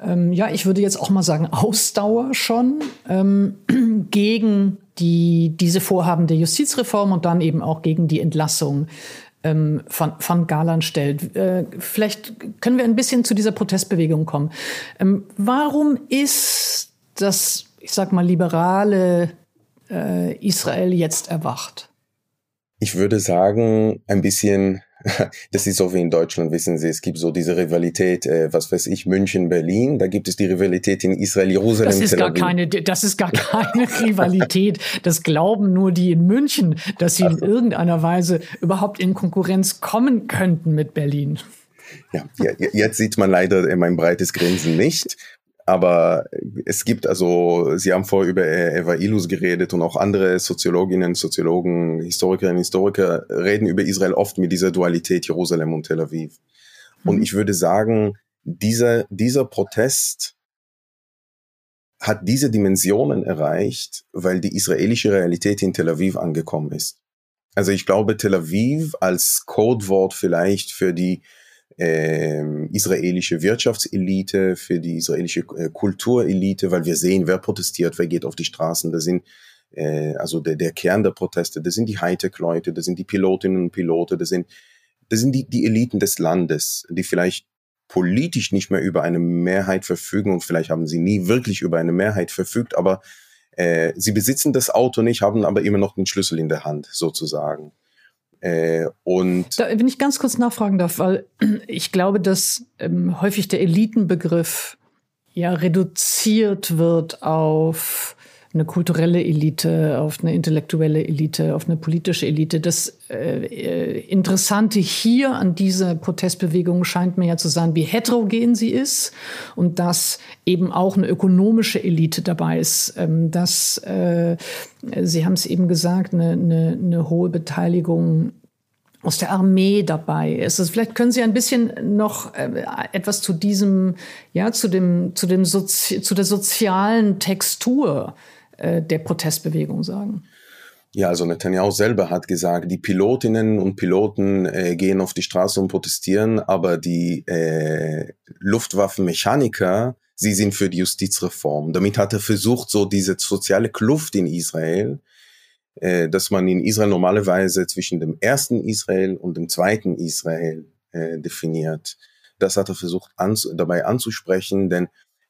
ähm, ja, ich würde jetzt auch mal sagen, Ausdauer schon ähm, gegen die, diese Vorhaben der Justizreform und dann eben auch gegen die Entlassung ähm, von, von Galan stellt. Äh, vielleicht können wir ein bisschen zu dieser Protestbewegung kommen. Ähm, warum ist das, ich sag mal, liberale äh, Israel jetzt erwacht? Ich würde sagen, ein bisschen, das ist so wie in Deutschland, wissen Sie, es gibt so diese Rivalität, äh, was weiß ich, München, Berlin, da gibt es die Rivalität in Israel, Jerusalem. Das ist gar keine, das ist gar keine Rivalität. Das glauben nur die in München, dass sie in irgendeiner Weise überhaupt in Konkurrenz kommen könnten mit Berlin. Ja, ja, jetzt sieht man leider mein breites Grinsen nicht. Aber es gibt also, Sie haben vorher über Eva Ilus geredet und auch andere Soziologinnen, Soziologen, Historikerinnen, Historiker reden über Israel oft mit dieser Dualität Jerusalem und Tel Aviv. Mhm. Und ich würde sagen, dieser, dieser Protest hat diese Dimensionen erreicht, weil die israelische Realität in Tel Aviv angekommen ist. Also ich glaube, Tel Aviv als Codewort vielleicht für die äh, israelische Wirtschaftselite, für die israelische äh, Kulturelite, weil wir sehen, wer protestiert, wer geht auf die Straßen. Das sind äh, also der, der Kern der Proteste, das sind die Hightech-Leute, das sind die Pilotinnen und Pilote, das sind, das sind die, die Eliten des Landes, die vielleicht politisch nicht mehr über eine Mehrheit verfügen und vielleicht haben sie nie wirklich über eine Mehrheit verfügt, aber äh, sie besitzen das Auto nicht, haben aber immer noch den Schlüssel in der Hand, sozusagen. Äh, und da, wenn ich ganz kurz nachfragen darf, weil ich glaube, dass ähm, häufig der Elitenbegriff ja reduziert wird auf eine kulturelle Elite, auf eine intellektuelle Elite, auf eine politische Elite. Das äh, Interessante hier an dieser Protestbewegung scheint mir ja zu sein, wie heterogen sie ist und dass eben auch eine ökonomische Elite dabei ist, ähm, dass äh, Sie haben es eben gesagt, eine, eine, eine hohe Beteiligung aus der Armee dabei ist. Also vielleicht können Sie ein bisschen noch äh, etwas zu diesem, ja, zu dem, zu dem Sozi zu der sozialen Textur äh, der Protestbewegung sagen? Ja, also Netanyahu selber hat gesagt, die Pilotinnen und Piloten äh, gehen auf die Straße und protestieren, aber die äh, Luftwaffenmechaniker, sie sind für die Justizreform. Damit hat er versucht, so diese soziale Kluft in Israel, äh, dass man in Israel normalerweise zwischen dem ersten Israel und dem zweiten Israel äh, definiert. Das hat er versucht ans dabei anzusprechen, denn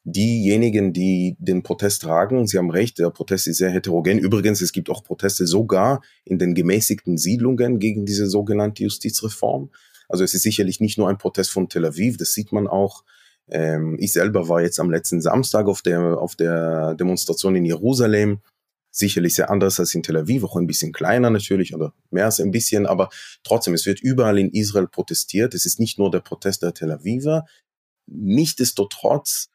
diejenigen, die den Protest tragen, Sie haben recht, der Protest ist sehr heterogen. Übrigens, es gibt auch Proteste sogar in den gemäßigten Siedlungen gegen diese sogenannte Justizreform. Also es ist sicherlich nicht nur ein Protest von Tel Aviv, das sieht man auch. Ähm, ich selber war jetzt am letzten Samstag auf der, auf der Demonstration in Jerusalem. Sicherlich sehr anders als in Tel Aviv, auch ein bisschen kleiner natürlich oder mehr als ein bisschen, aber trotzdem, es wird überall in Israel protestiert. Es ist nicht nur der Protest der Tel Aviver. Nichtsdestotrotz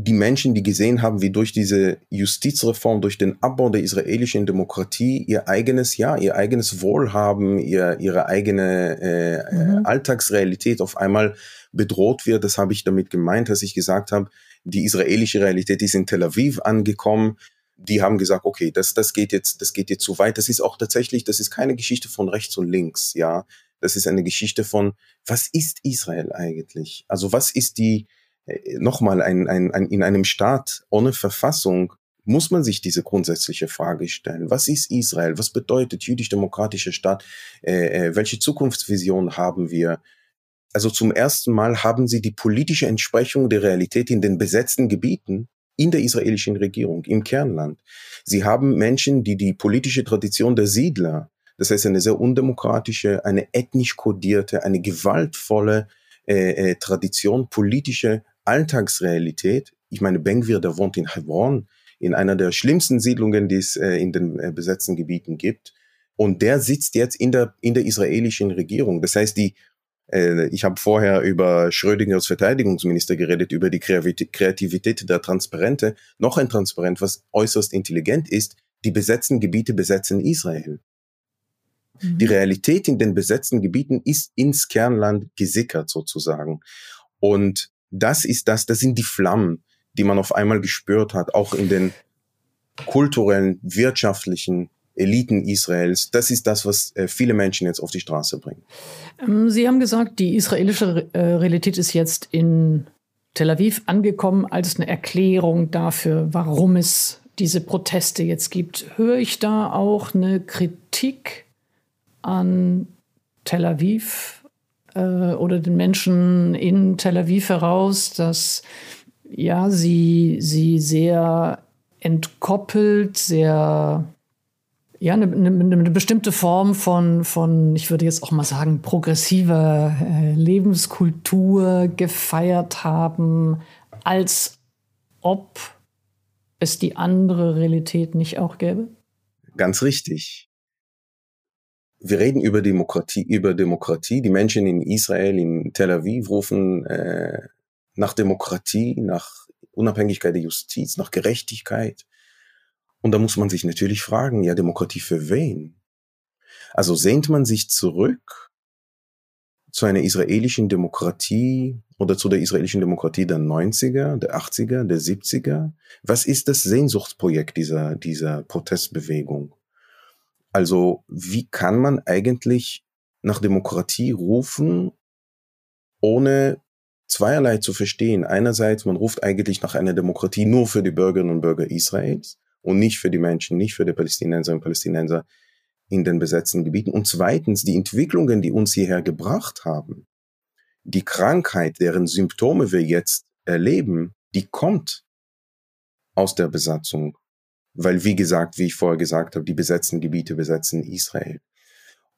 die Menschen, die gesehen haben, wie durch diese Justizreform, durch den Abbau der israelischen Demokratie ihr eigenes, ja, ihr eigenes Wohlhaben, ihr, ihre eigene äh, mhm. Alltagsrealität auf einmal bedroht wird. Das habe ich damit gemeint, dass ich gesagt habe, die israelische Realität ist in Tel Aviv angekommen. Die haben gesagt, okay, das, das geht jetzt, das geht jetzt zu weit. Das ist auch tatsächlich, das ist keine Geschichte von rechts und links, ja. Das ist eine Geschichte von, was ist Israel eigentlich? Also was ist die, äh, nochmal ein, ein, ein, in einem Staat ohne Verfassung muss man sich diese grundsätzliche Frage stellen. Was ist Israel? Was bedeutet jüdisch-demokratischer Staat? Äh, äh, welche Zukunftsvision haben wir? Also zum ersten Mal haben sie die politische Entsprechung der Realität in den besetzten Gebieten in der israelischen Regierung, im Kernland. Sie haben Menschen, die die politische Tradition der Siedler, das heißt eine sehr undemokratische, eine ethnisch kodierte, eine gewaltvolle äh, äh, Tradition, politische Alltagsrealität. Ich meine, Benguir, der wohnt in Hebron, in einer der schlimmsten Siedlungen, die es äh, in den äh, besetzten Gebieten gibt. Und der sitzt jetzt in der, in der israelischen Regierung. Das heißt, die, äh, ich habe vorher über Schrödingers Verteidigungsminister geredet, über die Kreativität der Transparente. Noch ein Transparent, was äußerst intelligent ist, die besetzten Gebiete besetzen Israel. Die mhm. Realität in den besetzten Gebieten ist ins Kernland gesickert sozusagen. Und das ist das, das sind die Flammen, die man auf einmal gespürt hat, auch in den kulturellen, wirtschaftlichen Eliten Israels. Das ist das, was äh, viele Menschen jetzt auf die Straße bringen. Ähm, Sie haben gesagt, die israelische äh, Realität ist jetzt in Tel Aviv angekommen als eine Erklärung dafür, warum es diese Proteste jetzt gibt. Höre ich da auch eine Kritik an Tel Aviv äh, oder den Menschen in Tel Aviv heraus, dass ja, sie, sie sehr entkoppelt, sehr ja, eine, eine, eine, bestimmte Form von, von, ich würde jetzt auch mal sagen, progressiver äh, Lebenskultur gefeiert haben, als ob es die andere Realität nicht auch gäbe? Ganz richtig. Wir reden über Demokratie, über Demokratie. Die Menschen in Israel, in Tel Aviv rufen äh, nach Demokratie, nach Unabhängigkeit der Justiz, nach Gerechtigkeit. Und da muss man sich natürlich fragen, ja, Demokratie für wen? Also sehnt man sich zurück zu einer israelischen Demokratie oder zu der israelischen Demokratie der 90er, der 80er, der 70er? Was ist das Sehnsuchtsprojekt dieser, dieser Protestbewegung? Also wie kann man eigentlich nach Demokratie rufen, ohne zweierlei zu verstehen. Einerseits, man ruft eigentlich nach einer Demokratie nur für die Bürgerinnen und Bürger Israels und nicht für die Menschen, nicht für die Palästinenser und Palästinenser in den besetzten Gebieten. Und zweitens, die Entwicklungen, die uns hierher gebracht haben, die Krankheit, deren Symptome wir jetzt erleben, die kommt aus der Besatzung. Weil, wie gesagt, wie ich vorher gesagt habe, die besetzten Gebiete besetzen Israel.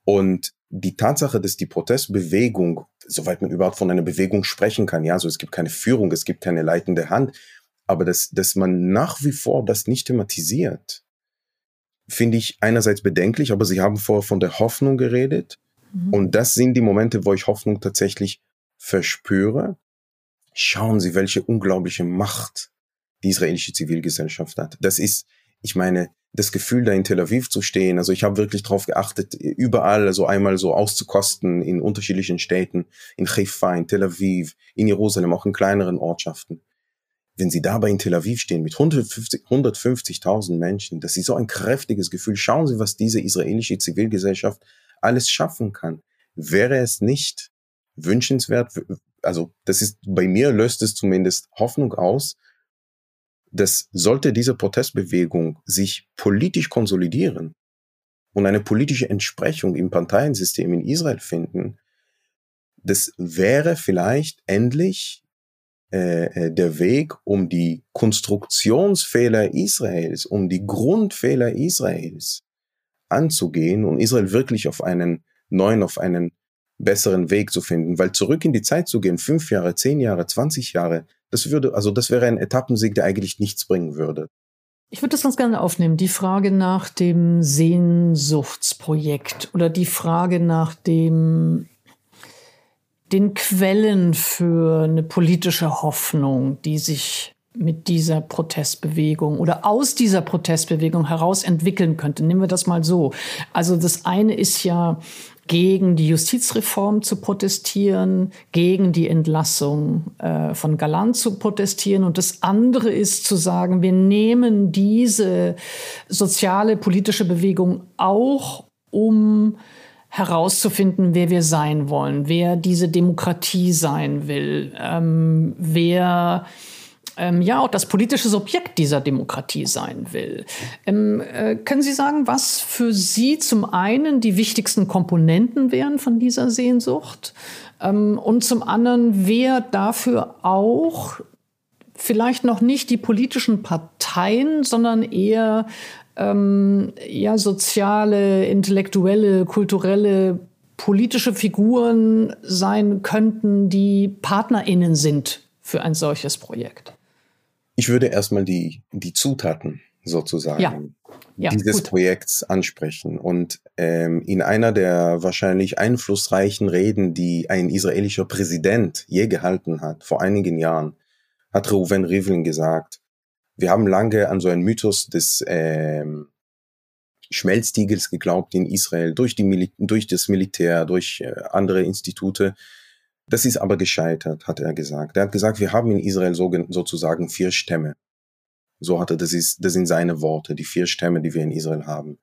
Und die Tatsache, dass die Protestbewegung, soweit man überhaupt von einer Bewegung sprechen kann, ja, also es gibt keine Führung, es gibt keine leitende Hand, aber dass, dass man nach wie vor das nicht thematisiert, finde ich einerseits bedenklich, aber Sie haben vorher von der Hoffnung geredet. Mhm. Und das sind die Momente, wo ich Hoffnung tatsächlich verspüre. Schauen Sie, welche unglaubliche Macht die israelische Zivilgesellschaft hat. Das ist, ich meine, das Gefühl, da in Tel Aviv zu stehen. Also ich habe wirklich darauf geachtet, überall also einmal so auszukosten in unterschiedlichen Städten, in Haifa, in Tel Aviv, in Jerusalem, auch in kleineren Ortschaften. Wenn Sie dabei in Tel Aviv stehen mit 150.000 150 Menschen, das ist so ein kräftiges Gefühl. Schauen Sie, was diese israelische Zivilgesellschaft alles schaffen kann. Wäre es nicht wünschenswert, also das ist, bei mir löst es zumindest Hoffnung aus, dass sollte diese Protestbewegung sich politisch konsolidieren und eine politische Entsprechung im Parteiensystem in Israel finden, das wäre vielleicht endlich äh, äh, der Weg, um die Konstruktionsfehler Israels, um die Grundfehler Israels anzugehen und Israel wirklich auf einen neuen, auf einen besseren Weg zu finden. Weil zurück in die Zeit zu gehen, fünf Jahre, zehn Jahre, zwanzig Jahre, das würde, also das wäre ein Etappensieg, der eigentlich nichts bringen würde. Ich würde das ganz gerne aufnehmen. Die Frage nach dem Sehnsuchtsprojekt oder die Frage nach dem, den Quellen für eine politische Hoffnung, die sich mit dieser Protestbewegung oder aus dieser Protestbewegung heraus entwickeln könnte. Nehmen wir das mal so. Also das eine ist ja gegen die Justizreform zu protestieren, gegen die Entlassung äh, von Galant zu protestieren. Und das andere ist zu sagen, wir nehmen diese soziale, politische Bewegung auch, um herauszufinden, wer wir sein wollen, wer diese Demokratie sein will, ähm, wer ähm, ja auch das politische Subjekt dieser Demokratie sein will. Ähm, äh, können Sie sagen, was für Sie zum einen die wichtigsten Komponenten wären von dieser Sehnsucht ähm, und zum anderen, wer dafür auch vielleicht noch nicht die politischen Parteien, sondern eher ähm, ja, soziale, intellektuelle, kulturelle, politische Figuren sein könnten, die PartnerInnen sind für ein solches Projekt? Ich würde erstmal die, die Zutaten sozusagen ja. Ja, dieses gut. Projekts ansprechen. Und ähm, in einer der wahrscheinlich einflussreichen Reden, die ein israelischer Präsident je gehalten hat, vor einigen Jahren, hat Reuven Rivlin gesagt, wir haben lange an so einen Mythos des ähm, Schmelztiegels geglaubt in Israel durch, die Mil durch das Militär, durch äh, andere Institute. Das ist aber gescheitert, hat er gesagt. Er hat gesagt, wir haben in Israel so, sozusagen vier Stämme. So hat er, das ist, das sind seine Worte, die vier Stämme, die wir in Israel haben.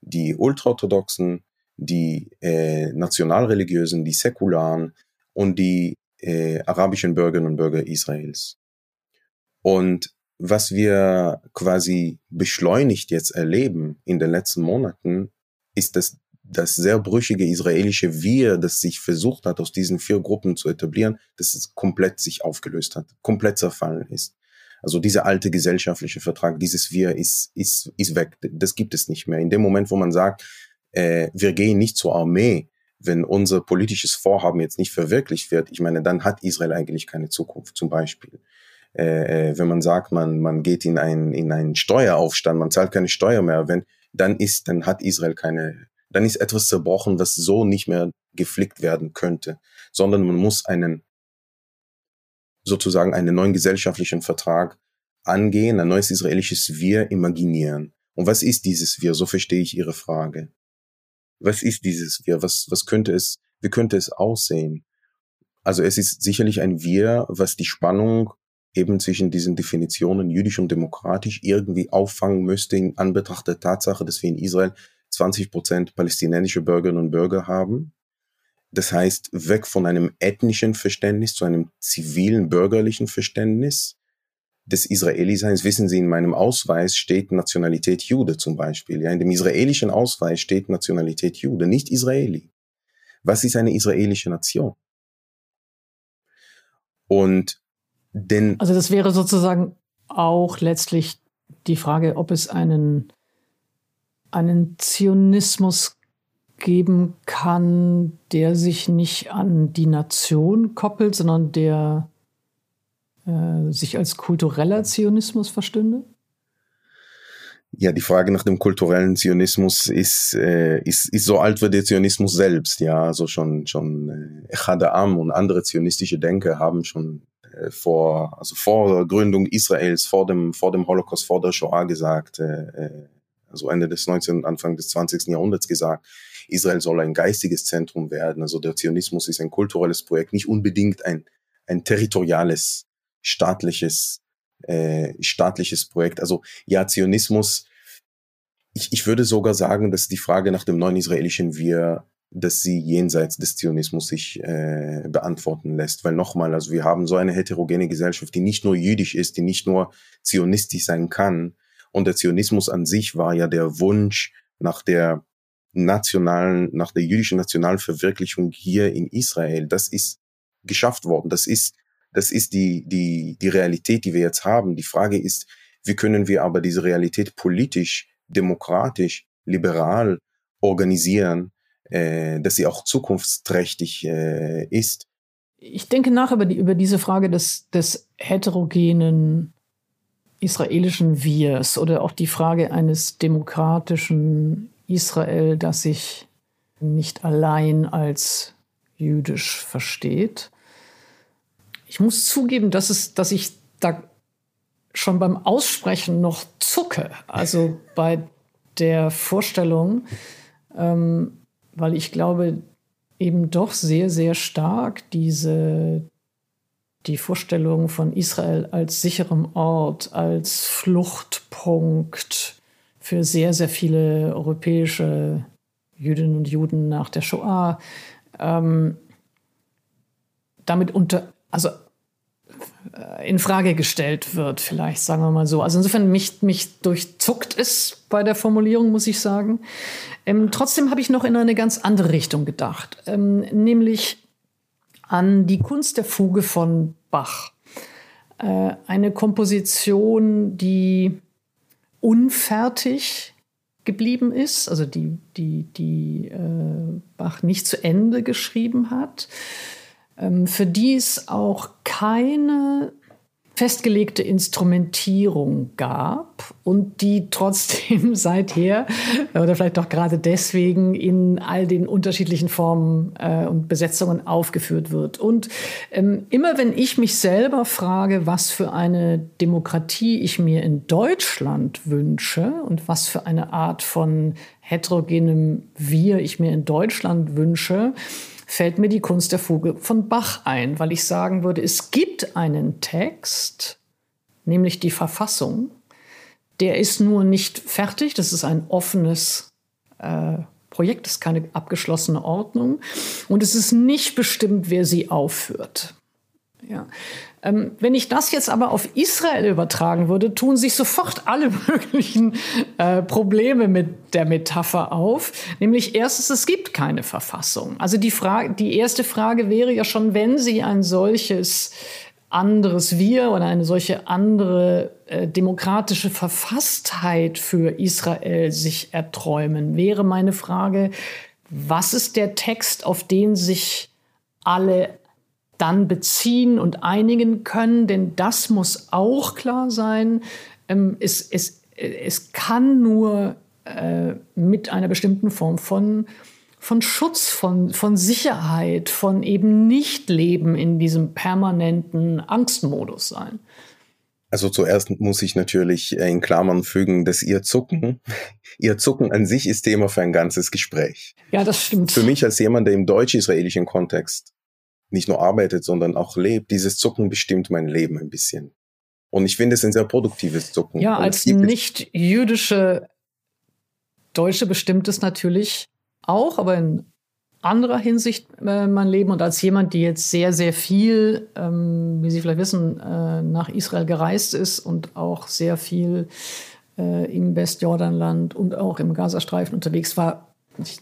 Die Ultraorthodoxen, die äh, Nationalreligiösen, die Säkularen und die äh, arabischen Bürgerinnen und Bürger Israels. Und was wir quasi beschleunigt jetzt erleben in den letzten Monaten, ist das, das sehr brüchige israelische Wir, das sich versucht hat, aus diesen vier Gruppen zu etablieren, dass es komplett sich aufgelöst hat, komplett zerfallen ist. Also dieser alte gesellschaftliche Vertrag, dieses Wir ist, ist, ist weg. Das gibt es nicht mehr. In dem Moment, wo man sagt, äh, wir gehen nicht zur Armee, wenn unser politisches Vorhaben jetzt nicht verwirklicht wird, ich meine, dann hat Israel eigentlich keine Zukunft, zum Beispiel. Äh, äh, wenn man sagt, man, man geht in einen, in einen Steueraufstand, man zahlt keine Steuer mehr, wenn, dann ist, dann hat Israel keine, dann ist etwas zerbrochen, was so nicht mehr geflickt werden könnte, sondern man muss einen, sozusagen einen neuen gesellschaftlichen Vertrag angehen, ein neues israelisches Wir imaginieren. Und was ist dieses Wir? So verstehe ich Ihre Frage. Was ist dieses Wir? Was, was könnte es, wie könnte es aussehen? Also es ist sicherlich ein Wir, was die Spannung eben zwischen diesen Definitionen jüdisch und demokratisch irgendwie auffangen müsste in Anbetracht der Tatsache, dass wir in Israel 20 Prozent palästinensische Bürgerinnen und Bürger haben. Das heißt, weg von einem ethnischen Verständnis zu einem zivilen bürgerlichen Verständnis des Israeliseins. Wissen Sie, in meinem Ausweis steht Nationalität Jude zum Beispiel. Ja, in dem israelischen Ausweis steht Nationalität Jude, nicht Israeli. Was ist eine israelische Nation? Und denn also das wäre sozusagen auch letztlich die Frage, ob es einen, einen Zionismus geben kann, der sich nicht an die Nation koppelt, sondern der äh, sich als kultureller Zionismus verstünde? Ja, die Frage nach dem kulturellen Zionismus ist, äh, ist, ist so alt wie der Zionismus selbst. Ja, also schon, schon äh, Echad Am und andere zionistische Denker haben schon äh, vor, also vor Gründung Israels, vor dem, vor dem Holocaust, vor der Shoah gesagt, äh, äh also Ende des 19. Anfang des 20. Jahrhunderts gesagt, Israel soll ein geistiges Zentrum werden. Also der Zionismus ist ein kulturelles Projekt, nicht unbedingt ein, ein territoriales, staatliches, äh, staatliches Projekt. Also ja, Zionismus, ich, ich würde sogar sagen, dass die Frage nach dem neuen israelischen Wir dass sie jenseits des Zionismus sich äh, beantworten lässt. Weil nochmal, also wir haben so eine heterogene Gesellschaft, die nicht nur jüdisch ist, die nicht nur zionistisch sein kann. Und der Zionismus an sich war ja der Wunsch nach der nationalen, nach der jüdischen Nationalverwirklichung hier in Israel. Das ist geschafft worden. Das ist, das ist die, die, die Realität, die wir jetzt haben. Die Frage ist, wie können wir aber diese Realität politisch, demokratisch, liberal organisieren, äh, dass sie auch zukunftsträchtig äh, ist. Ich denke nach über, die, über diese Frage des, des heterogenen israelischen Wirs oder auch die Frage eines demokratischen Israel, das sich nicht allein als jüdisch versteht. Ich muss zugeben, dass, es, dass ich da schon beim Aussprechen noch zucke. Also bei der Vorstellung, ähm, weil ich glaube eben doch sehr, sehr stark diese, die Vorstellung von Israel als sicherem Ort, als Fluchtpunkt für sehr, sehr viele europäische Jüdinnen und Juden nach der Shoah, ähm, damit unter, also äh, in Frage gestellt wird, vielleicht sagen wir mal so. Also insofern mich, mich durchzuckt es bei der Formulierung, muss ich sagen. Ähm, trotzdem habe ich noch in eine ganz andere Richtung gedacht, ähm, nämlich an die Kunst der Fuge von Bach. Äh, eine Komposition, die unfertig geblieben ist, also die, die, die äh, Bach nicht zu Ende geschrieben hat ähm, für die es auch keine festgelegte Instrumentierung gab und die trotzdem seither oder vielleicht doch gerade deswegen in all den unterschiedlichen Formen äh, und Besetzungen aufgeführt wird. Und ähm, immer wenn ich mich selber frage, was für eine Demokratie ich mir in Deutschland wünsche und was für eine Art von heterogenem Wir ich mir in Deutschland wünsche, fällt mir die Kunst der Fuge von Bach ein, weil ich sagen würde, es gibt einen Text, nämlich die Verfassung, der ist nur nicht fertig, das ist ein offenes äh, Projekt, das ist keine abgeschlossene Ordnung und es ist nicht bestimmt, wer sie aufführt. Ja. Ähm, wenn ich das jetzt aber auf Israel übertragen würde, tun sich sofort alle möglichen äh, Probleme mit der Metapher auf. Nämlich erstens, es gibt keine Verfassung. Also die, Frage, die erste Frage wäre ja schon, wenn Sie ein solches anderes Wir oder eine solche andere äh, demokratische Verfasstheit für Israel sich erträumen, wäre meine Frage, was ist der Text, auf den sich alle dann beziehen und einigen können, denn das muss auch klar sein. Ähm, es, es, es kann nur äh, mit einer bestimmten Form von, von Schutz, von, von Sicherheit, von eben Nicht-Leben in diesem permanenten Angstmodus sein. Also zuerst muss ich natürlich in Klammern fügen, dass ihr Zucken, ihr Zucken an sich ist Thema für ein ganzes Gespräch. Ja, das stimmt. Für mich als jemand, der im deutsch-israelischen Kontext nicht nur arbeitet, sondern auch lebt. Dieses Zucken bestimmt mein Leben ein bisschen. Und ich finde es ein sehr produktives Zucken. Ja, als nicht jüdische Deutsche bestimmt es natürlich auch, aber in anderer Hinsicht äh, mein Leben und als jemand, die jetzt sehr, sehr viel, ähm, wie Sie vielleicht wissen, äh, nach Israel gereist ist und auch sehr viel äh, im Westjordanland und auch im Gazastreifen unterwegs war. Ich,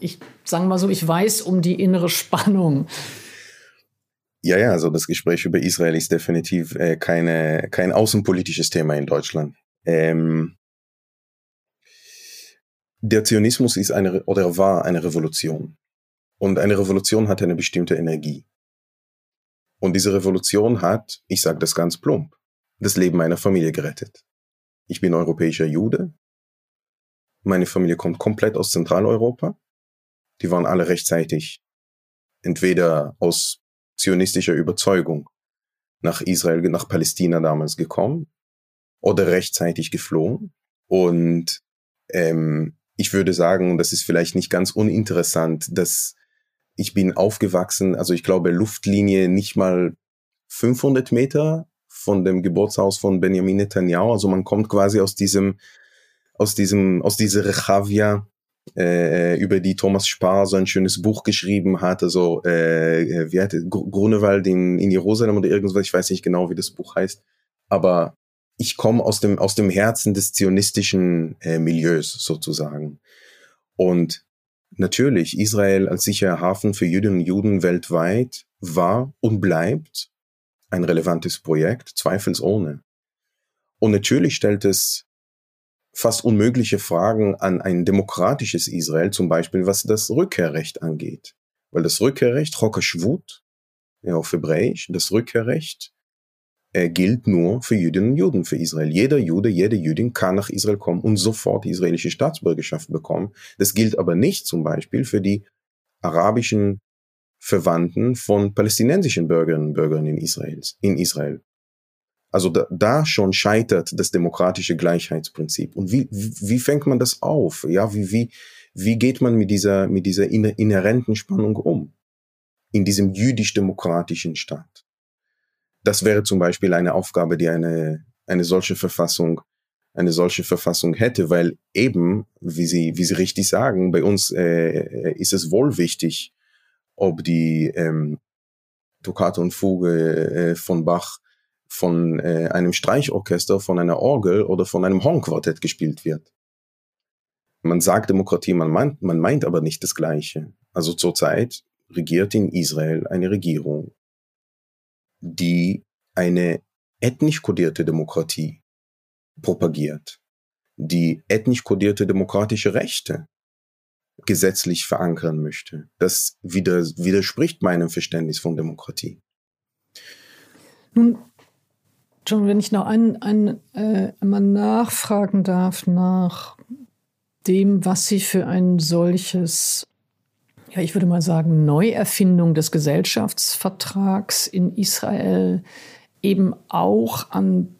ich sage mal so, ich weiß um die innere Spannung ja, ja, also das Gespräch über Israel ist definitiv äh, keine, kein außenpolitisches Thema in Deutschland. Ähm, der Zionismus ist eine oder war eine Revolution. Und eine Revolution hat eine bestimmte Energie. Und diese Revolution hat, ich sage das ganz plump, das Leben meiner Familie gerettet. Ich bin europäischer Jude. Meine Familie kommt komplett aus Zentraleuropa. Die waren alle rechtzeitig entweder aus zionistischer Überzeugung nach Israel, nach Palästina damals gekommen oder rechtzeitig geflohen. Und ähm, ich würde sagen, das ist vielleicht nicht ganz uninteressant, dass ich bin aufgewachsen, also ich glaube Luftlinie nicht mal 500 Meter von dem Geburtshaus von Benjamin Netanyahu. Also man kommt quasi aus diesem, aus diesem, aus dieser Rechavia äh, über die Thomas Spar so ein schönes Buch geschrieben hat, also äh, äh wie hatte Grunewald in, in Jerusalem oder irgendwas, ich weiß nicht genau, wie das Buch heißt, aber ich komme aus dem aus dem Herzen des zionistischen äh, Milieus sozusagen. Und natürlich Israel als sicherer Hafen für Jüdinnen und Juden weltweit war und bleibt ein relevantes Projekt, zweifelsohne. Und natürlich stellt es fast unmögliche Fragen an ein demokratisches Israel, zum Beispiel was das Rückkehrrecht angeht. Weil das Rückkehrrecht, Chokashvut, ja auf Hebräisch, das Rückkehrrecht äh, gilt nur für Jüdinnen und Juden, für Israel. Jeder Jude, jede Jüdin kann nach Israel kommen und sofort die israelische Staatsbürgerschaft bekommen. Das gilt aber nicht zum Beispiel für die arabischen Verwandten von palästinensischen Bürgerinnen und Bürgern in, Israels, in Israel. Also da, da schon scheitert das demokratische Gleichheitsprinzip. Und wie, wie fängt man das auf? Ja, wie, wie, wie geht man mit dieser, mit dieser inhärenten Spannung um? In diesem jüdisch-demokratischen Staat. Das wäre zum Beispiel eine Aufgabe, die eine, eine solche Verfassung, eine solche Verfassung hätte, weil eben, wie Sie, wie Sie richtig sagen, bei uns äh, ist es wohl wichtig, ob die ähm, Toccate und Fuge äh, von Bach von äh, einem Streichorchester, von einer Orgel oder von einem Hornquartett gespielt wird. Man sagt Demokratie, man meint, man meint aber nicht das Gleiche. Also zurzeit regiert in Israel eine Regierung, die eine ethnisch kodierte Demokratie propagiert, die ethnisch kodierte demokratische Rechte gesetzlich verankern möchte. Das widerspricht meinem Verständnis von Demokratie. Nun, John, wenn ich noch ein, ein, äh, einmal nachfragen darf nach dem, was Sie für ein solches, ja, ich würde mal sagen, Neuerfindung des Gesellschaftsvertrags in Israel eben auch an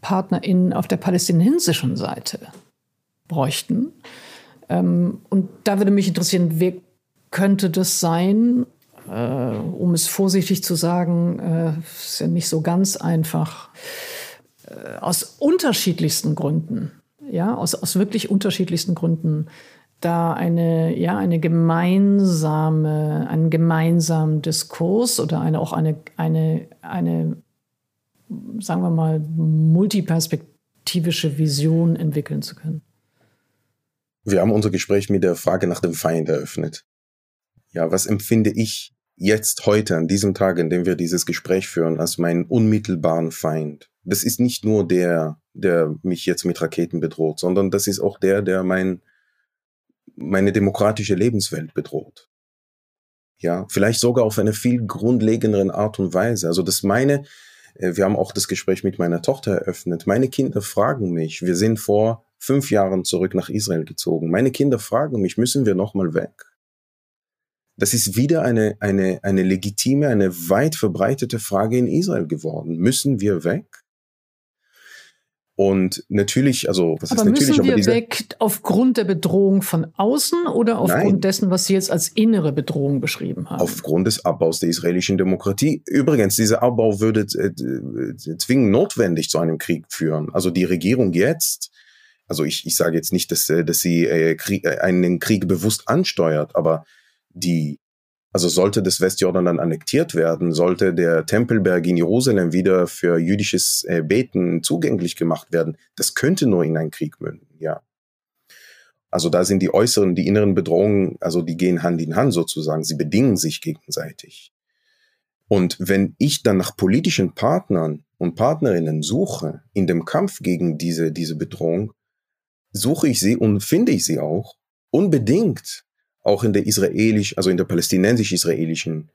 PartnerInnen auf der palästinensischen Seite bräuchten. Ähm, und da würde mich interessieren, wer könnte das sein? Äh, um es vorsichtig zu sagen, äh, ist ja nicht so ganz einfach. Äh, aus unterschiedlichsten Gründen, ja, aus, aus wirklich unterschiedlichsten Gründen, da eine, ja, eine gemeinsame, einen gemeinsamen Diskurs oder eine, auch eine, eine, eine, sagen wir mal, multiperspektivische Vision entwickeln zu können. Wir haben unser Gespräch mit der Frage nach dem Feind eröffnet. Ja, was empfinde ich jetzt, heute, an diesem Tag, in dem wir dieses Gespräch führen, als meinen unmittelbaren Feind? Das ist nicht nur der, der mich jetzt mit Raketen bedroht, sondern das ist auch der, der mein, meine demokratische Lebenswelt bedroht. Ja, vielleicht sogar auf eine viel grundlegenderen Art und Weise. Also das meine, äh, wir haben auch das Gespräch mit meiner Tochter eröffnet. Meine Kinder fragen mich, wir sind vor fünf Jahren zurück nach Israel gezogen. Meine Kinder fragen mich, müssen wir nochmal weg? Das ist wieder eine, eine, eine legitime, eine weit verbreitete Frage in Israel geworden. Müssen wir weg? Und natürlich, also was aber ist natürlich, müssen wir aber diese, weg aufgrund der Bedrohung von außen oder aufgrund nein, dessen, was Sie jetzt als innere Bedrohung beschrieben haben? Aufgrund des Abbaus der israelischen Demokratie. Übrigens, dieser Abbau würde äh, äh, zwingend notwendig zu einem Krieg führen. Also die Regierung jetzt also ich, ich sage jetzt nicht, dass, äh, dass sie äh, Krieg, äh, einen Krieg bewusst ansteuert, aber die, also sollte das Westjordan dann annektiert werden, sollte der Tempelberg in Jerusalem wieder für jüdisches äh, Beten zugänglich gemacht werden, das könnte nur in einen Krieg münden, ja. Also da sind die äußeren, die inneren Bedrohungen, also die gehen Hand in Hand sozusagen, sie bedingen sich gegenseitig. Und wenn ich dann nach politischen Partnern und Partnerinnen suche in dem Kampf gegen diese, diese Bedrohung, suche ich sie und finde ich sie auch unbedingt auch in der israelisch, also in der palästinensisch-israelischen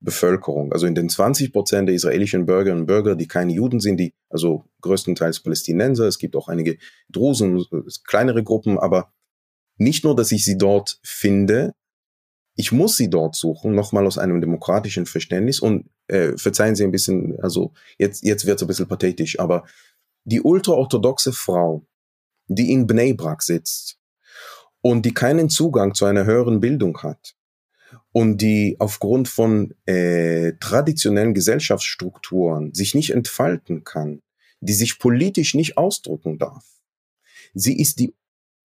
Bevölkerung, also in den 20 Prozent der israelischen Bürgerinnen und Bürger, die keine Juden sind, die also größtenteils Palästinenser, es gibt auch einige Drusen, kleinere Gruppen, aber nicht nur, dass ich sie dort finde, ich muss sie dort suchen, nochmal aus einem demokratischen Verständnis. Und äh, verzeihen Sie ein bisschen, also jetzt, jetzt wird es ein bisschen pathetisch, aber die ultraorthodoxe Frau, die in Bnei Brak sitzt und die keinen Zugang zu einer höheren Bildung hat und die aufgrund von äh, traditionellen Gesellschaftsstrukturen sich nicht entfalten kann, die sich politisch nicht ausdrücken darf. Sie ist die,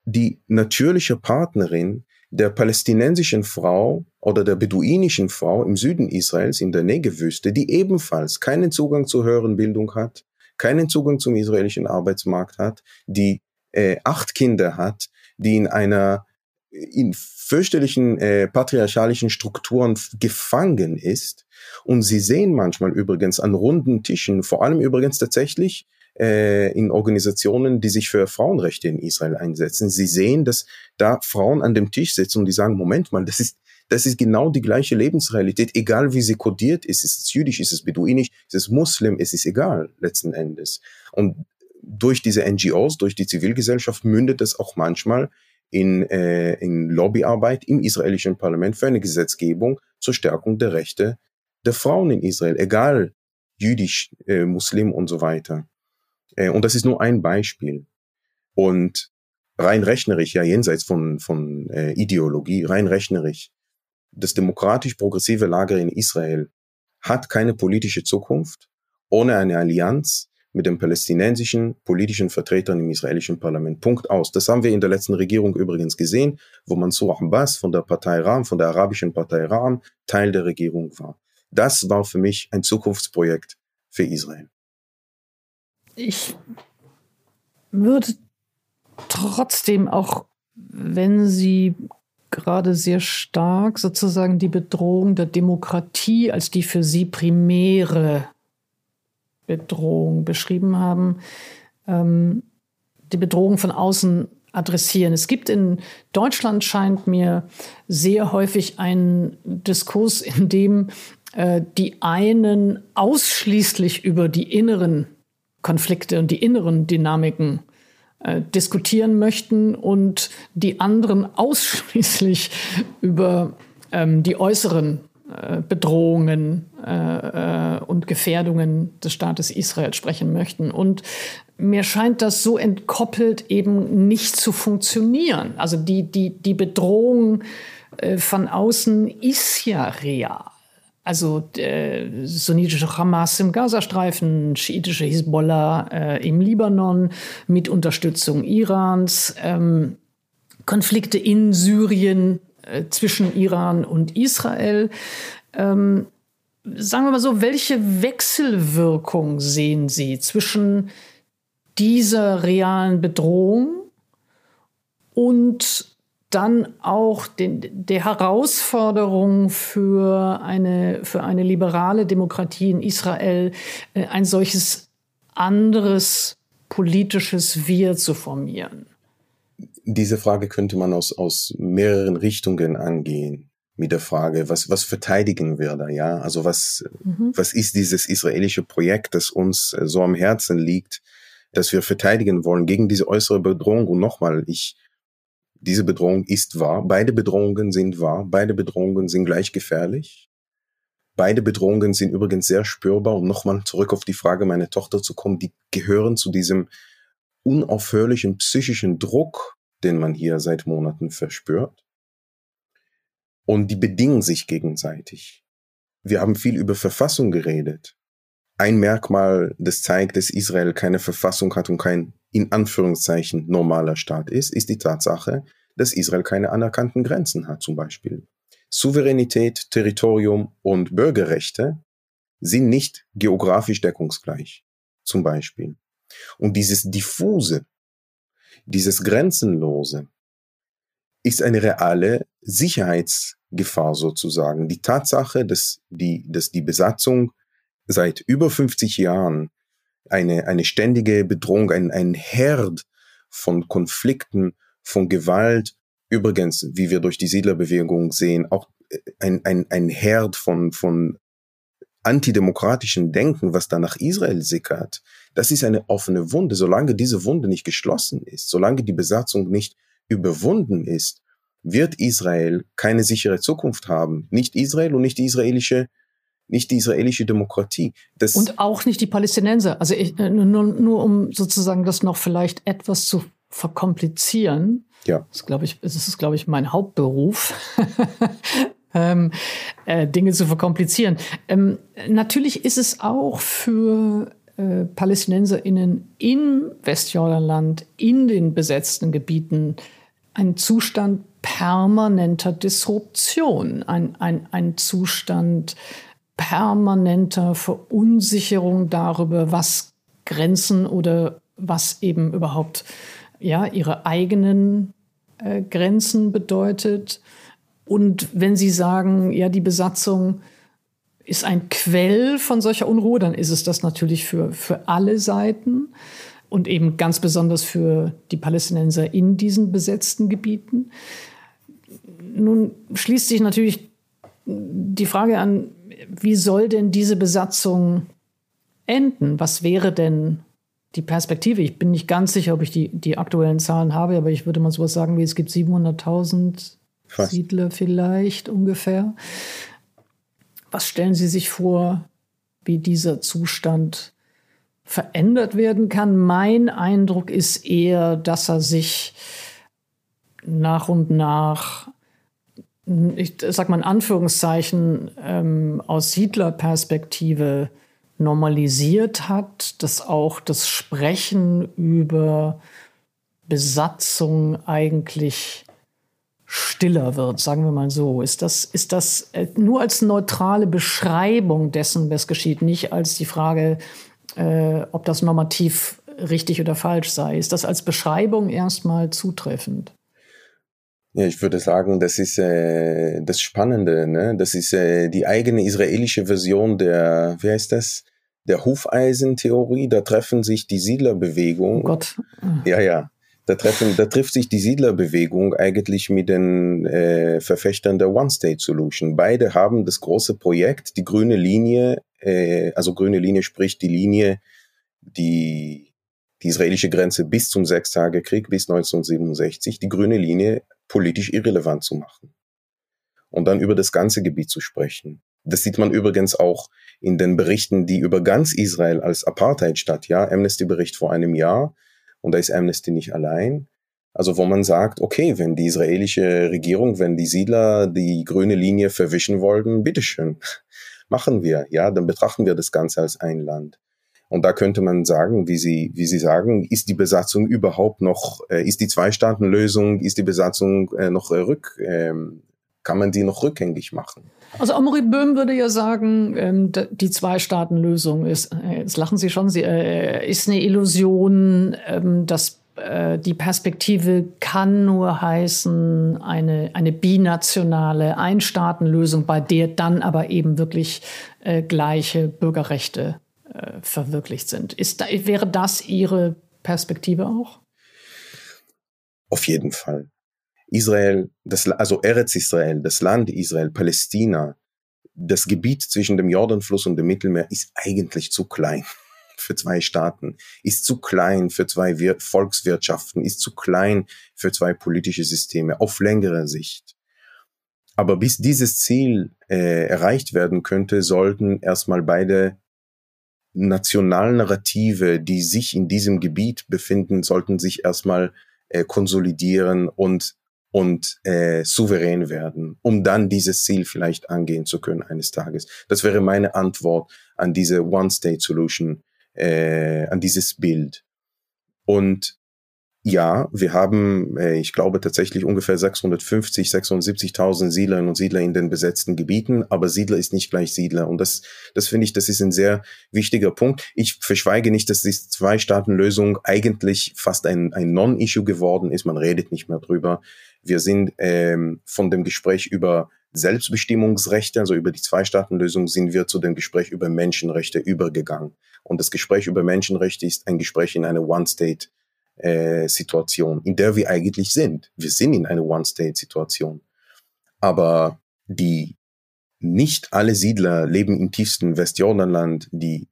die natürliche Partnerin der palästinensischen Frau oder der beduinischen Frau im Süden Israels in der Negevwüste, die ebenfalls keinen Zugang zur höheren Bildung hat, keinen Zugang zum israelischen Arbeitsmarkt hat, die äh, acht Kinder hat, die in einer in fürchterlichen äh, patriarchalischen Strukturen gefangen ist. Und sie sehen manchmal übrigens an runden Tischen, vor allem übrigens tatsächlich äh, in Organisationen, die sich für Frauenrechte in Israel einsetzen. Sie sehen, dass da Frauen an dem Tisch sitzen und die sagen, Moment mal, das ist, das ist genau die gleiche Lebensrealität, egal wie sie kodiert ist. Ist es jüdisch, ist es beduinisch, ist es muslim, es ist egal letzten Endes. Und durch diese NGOs, durch die Zivilgesellschaft mündet es auch manchmal in, äh, in Lobbyarbeit im israelischen Parlament für eine Gesetzgebung zur Stärkung der Rechte der Frauen in Israel, egal jüdisch, äh, Muslim und so weiter. Äh, und das ist nur ein Beispiel. Und rein rechnerisch, ja jenseits von, von äh, Ideologie, rein rechnerisch, das demokratisch-progressive Lager in Israel hat keine politische Zukunft ohne eine Allianz mit den palästinensischen politischen Vertretern im israelischen Parlament. Punkt aus. Das haben wir in der letzten Regierung übrigens gesehen, wo Mansour Abbas von der Partei Ram, von der arabischen Partei Ram, Teil der Regierung war. Das war für mich ein Zukunftsprojekt für Israel. Ich würde trotzdem auch, wenn Sie gerade sehr stark sozusagen die Bedrohung der Demokratie als die für Sie primäre Bedrohung beschrieben haben, ähm, die Bedrohung von außen adressieren. Es gibt in Deutschland, scheint mir, sehr häufig einen Diskurs, in dem äh, die einen ausschließlich über die inneren Konflikte und die inneren Dynamiken äh, diskutieren möchten und die anderen ausschließlich über ähm, die äußeren äh, Bedrohungen äh, äh, und Gefährdungen des Staates Israel sprechen möchten. Und mir scheint das so entkoppelt eben nicht zu funktionieren. Also die, die, die Bedrohung äh, von außen ist ja real. Also äh, sunnitische Hamas im Gazastreifen, schiitische Hisbollah äh, im Libanon mit Unterstützung Irans, ähm, Konflikte in Syrien zwischen Iran und Israel. Ähm, sagen wir mal so, welche Wechselwirkung sehen Sie zwischen dieser realen Bedrohung und dann auch den, der Herausforderung für eine, für eine liberale Demokratie in Israel, äh, ein solches anderes politisches Wir zu formieren? Diese Frage könnte man aus, aus mehreren Richtungen angehen. Mit der Frage, was, was verteidigen wir da, ja? Also was, mhm. was ist dieses israelische Projekt, das uns äh, so am Herzen liegt, das wir verteidigen wollen gegen diese äußere Bedrohung? Und nochmal, ich, diese Bedrohung ist wahr. Beide Bedrohungen sind wahr. Beide Bedrohungen sind gleich gefährlich. Beide Bedrohungen sind übrigens sehr spürbar. Um nochmal zurück auf die Frage meiner Tochter zu kommen, die gehören zu diesem unaufhörlichen psychischen Druck, den man hier seit Monaten verspürt. Und die bedingen sich gegenseitig. Wir haben viel über Verfassung geredet. Ein Merkmal, das zeigt, dass Israel keine Verfassung hat und kein in Anführungszeichen normaler Staat ist, ist die Tatsache, dass Israel keine anerkannten Grenzen hat zum Beispiel. Souveränität, Territorium und Bürgerrechte sind nicht geografisch deckungsgleich, zum Beispiel. Und dieses diffuse, dieses grenzenlose ist eine reale Sicherheitsgefahr sozusagen. Die Tatsache, dass die, dass die Besatzung seit über 50 Jahren eine, eine ständige Bedrohung, ein, ein Herd von Konflikten, von Gewalt, übrigens, wie wir durch die Siedlerbewegung sehen, auch ein, ein, ein Herd von, von antidemokratischen Denken, was da nach Israel sickert, das ist eine offene Wunde. Solange diese Wunde nicht geschlossen ist, solange die Besatzung nicht überwunden ist, wird Israel keine sichere Zukunft haben. Nicht Israel und nicht die israelische nicht die israelische Demokratie. Das und auch nicht die Palästinenser. Also ich, äh, nur, nur um sozusagen das noch vielleicht etwas zu verkomplizieren. Ja. Das glaube ich, das ist glaube ich mein Hauptberuf. ähm, äh, Dinge zu verkomplizieren. Ähm, natürlich ist es auch für äh, PalästinenserInnen im Westjordanland, in den besetzten Gebieten, ein Zustand permanenter Disruption, ein, ein, ein Zustand permanenter Verunsicherung darüber, was Grenzen oder was eben überhaupt ja ihre eigenen äh, Grenzen bedeutet. Und wenn Sie sagen, ja, die Besatzung ist ein Quell von solcher Unruhe, dann ist es das natürlich für, für alle Seiten und eben ganz besonders für die Palästinenser in diesen besetzten Gebieten. Nun schließt sich natürlich die Frage an, wie soll denn diese Besatzung enden? Was wäre denn die Perspektive? Ich bin nicht ganz sicher, ob ich die, die aktuellen Zahlen habe, aber ich würde mal sowas sagen, wie es gibt 700.000 Siedler vielleicht ungefähr. Was stellen Sie sich vor, wie dieser Zustand verändert werden kann? Mein Eindruck ist eher, dass er sich nach und nach ich sag mal in Anführungszeichen, ähm, aus Siedlerperspektive normalisiert hat, dass auch das Sprechen über Besatzung eigentlich stiller wird, sagen wir mal so. Ist das, ist das äh, nur als neutrale Beschreibung dessen, was geschieht, nicht als die Frage, äh, ob das normativ richtig oder falsch sei? Ist das als Beschreibung erstmal zutreffend? Ja, ich würde sagen, das ist äh, das Spannende. Ne? Das ist äh, die eigene israelische Version der, wie heißt das? Der Hufeisentheorie. Da treffen sich die Siedlerbewegung. Oh Gott. Ja, ja. Da, treffen, da trifft sich die Siedlerbewegung eigentlich mit den äh, Verfechtern der One-State-Solution. Beide haben das große Projekt, die grüne Linie, äh, also grüne Linie spricht die Linie, die die israelische Grenze bis zum Sechstagekrieg, bis 1967, die grüne Linie politisch irrelevant zu machen. Und dann über das ganze Gebiet zu sprechen. Das sieht man übrigens auch in den Berichten, die über ganz Israel als Apartheidstadt, ja, Amnesty-Bericht vor einem Jahr, und da ist Amnesty nicht allein. Also wo man sagt, okay, wenn die israelische Regierung, wenn die Siedler die grüne Linie verwischen wollten, bitteschön, machen wir, ja, dann betrachten wir das Ganze als ein Land. Und da könnte man sagen, wie Sie, wie Sie sagen, ist die Besatzung überhaupt noch, äh, ist die Zwei-Staaten-Lösung, ist die Besatzung äh, noch äh, rück, äh, kann man die noch rückgängig machen? Also Amory Böhm würde ja sagen, ähm, die Zwei-Staaten-Lösung ist, äh, jetzt lachen Sie schon, sie äh, ist eine Illusion, ähm, dass äh, die Perspektive kann nur heißen, eine, eine binationale Einstaatenlösung, bei der dann aber eben wirklich gleiche Bürgerrechte verwirklicht sind. Ist wäre das Ihre Perspektive auch? Auf jeden Fall. Israel, das, also Eretz Israel, das Land Israel, Palästina, das Gebiet zwischen dem Jordanfluss und dem Mittelmeer ist eigentlich zu klein für zwei Staaten, ist zu klein für zwei Wir Volkswirtschaften, ist zu klein für zwei politische Systeme auf längere Sicht. Aber bis dieses Ziel äh, erreicht werden könnte, sollten erstmal beide Nationalnarrative, die sich in diesem Gebiet befinden, sollten sich erstmal äh, konsolidieren und und äh, souverän werden, um dann dieses Ziel vielleicht angehen zu können eines Tages. Das wäre meine Antwort an diese One-State-Solution, äh, an dieses Bild. Und ja, wir haben, äh, ich glaube tatsächlich ungefähr 650, 670.000 Siedlerinnen und Siedler in den besetzten Gebieten, aber Siedler ist nicht gleich Siedler. Und das, das finde ich, das ist ein sehr wichtiger Punkt. Ich verschweige nicht, dass die Zwei-Staaten-Lösung eigentlich fast ein, ein Non-Issue geworden ist. Man redet nicht mehr drüber. Wir sind ähm, von dem Gespräch über Selbstbestimmungsrechte, also über die Zwei-Staaten-Lösung, sind wir zu dem Gespräch über Menschenrechte übergegangen. Und das Gespräch über Menschenrechte ist ein Gespräch in einer One-State äh, in der wir eigentlich sind. Wir sind in einer One-State-Situation. Aber die nicht alle Siedler leben im tiefsten Westjordanland. Die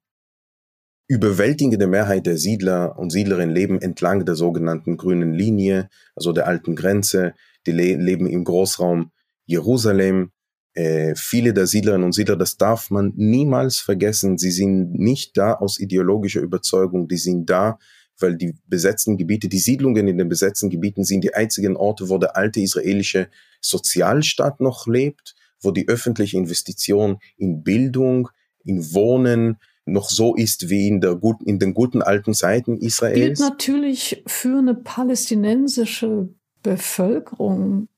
überwältigende Mehrheit der Siedler und Siedlerinnen leben entlang der sogenannten grünen Linie, also der alten Grenze. Die le leben im Großraum Jerusalem. Äh, viele der Siedlerinnen und Siedler, das darf man niemals vergessen. Sie sind nicht da aus ideologischer Überzeugung. Die sind da, weil die besetzten Gebiete, die Siedlungen in den besetzten Gebieten sind die einzigen Orte, wo der alte israelische Sozialstaat noch lebt, wo die öffentliche Investition in Bildung, in Wohnen noch so ist wie in, der gut, in den guten alten Zeiten Israels. Gilt natürlich für eine palästinensische Bevölkerung,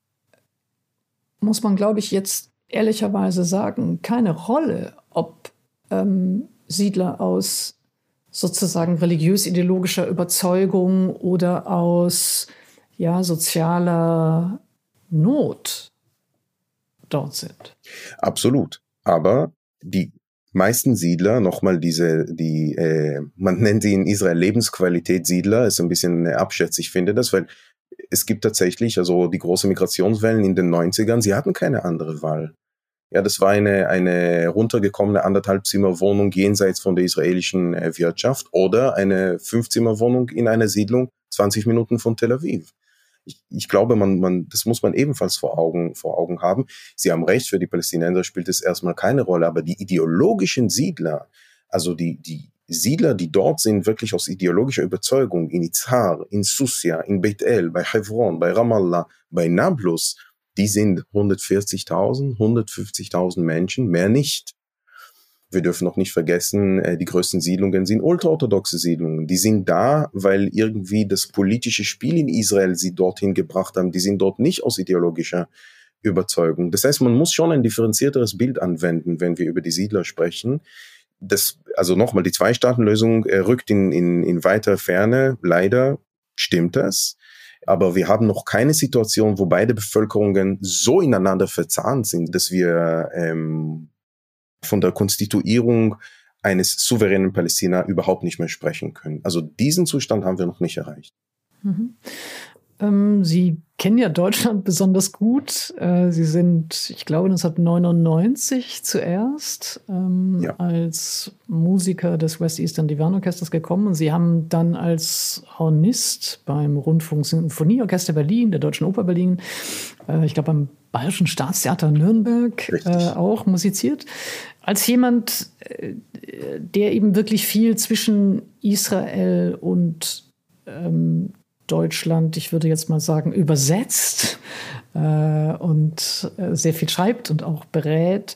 muss man, glaube ich, jetzt ehrlicherweise sagen, keine Rolle, ob ähm, Siedler aus sozusagen religiös-ideologischer Überzeugung oder aus ja, sozialer Not dort sind. Absolut. Aber die meisten Siedler, nochmal diese, die, äh, man nennt sie in Israel Lebensqualität Siedler, ist ein bisschen abschätzig, ich finde das, weil es gibt tatsächlich, also die große Migrationswellen in den 90ern, sie hatten keine andere Wahl. Ja, das war eine, eine runtergekommene Anderthalbzimmerwohnung jenseits von der israelischen äh, Wirtschaft oder eine Fünfzimmerwohnung in einer Siedlung 20 Minuten von Tel Aviv. Ich, ich glaube, man, man, das muss man ebenfalls vor Augen, vor Augen haben. Sie haben recht, für die Palästinenser spielt es erstmal keine Rolle, aber die ideologischen Siedler, also die, die Siedler, die dort sind, wirklich aus ideologischer Überzeugung, in Izhar, in Susia, in Beit El, bei Hebron, bei Ramallah, bei Nablus, die sind 140.000, 150.000 Menschen, mehr nicht. Wir dürfen noch nicht vergessen, äh, die größten Siedlungen sind ultraorthodoxe Siedlungen. Die sind da, weil irgendwie das politische Spiel in Israel sie dorthin gebracht haben. Die sind dort nicht aus ideologischer Überzeugung. Das heißt, man muss schon ein differenzierteres Bild anwenden, wenn wir über die Siedler sprechen. Das, also nochmal, die Zwei-Staaten-Lösung äh, rückt in, in, in weiter Ferne. Leider stimmt das. Aber wir haben noch keine Situation, wo beide Bevölkerungen so ineinander verzahnt sind, dass wir ähm, von der Konstituierung eines souveränen Palästina überhaupt nicht mehr sprechen können. Also diesen Zustand haben wir noch nicht erreicht. Mhm. Ähm, Sie kennen ja Deutschland besonders gut. Äh, Sie sind, ich glaube, 1999 zuerst ähm, ja. als Musiker des West Eastern Divan Orchesters gekommen und Sie haben dann als Hornist beim Rundfunk Sinfonieorchester Berlin, der Deutschen Oper Berlin, äh, ich glaube beim Bayerischen Staatstheater Nürnberg äh, auch musiziert. Als jemand, äh, der eben wirklich viel zwischen Israel und ähm, Deutschland, ich würde jetzt mal sagen, übersetzt äh, und äh, sehr viel schreibt und auch berät.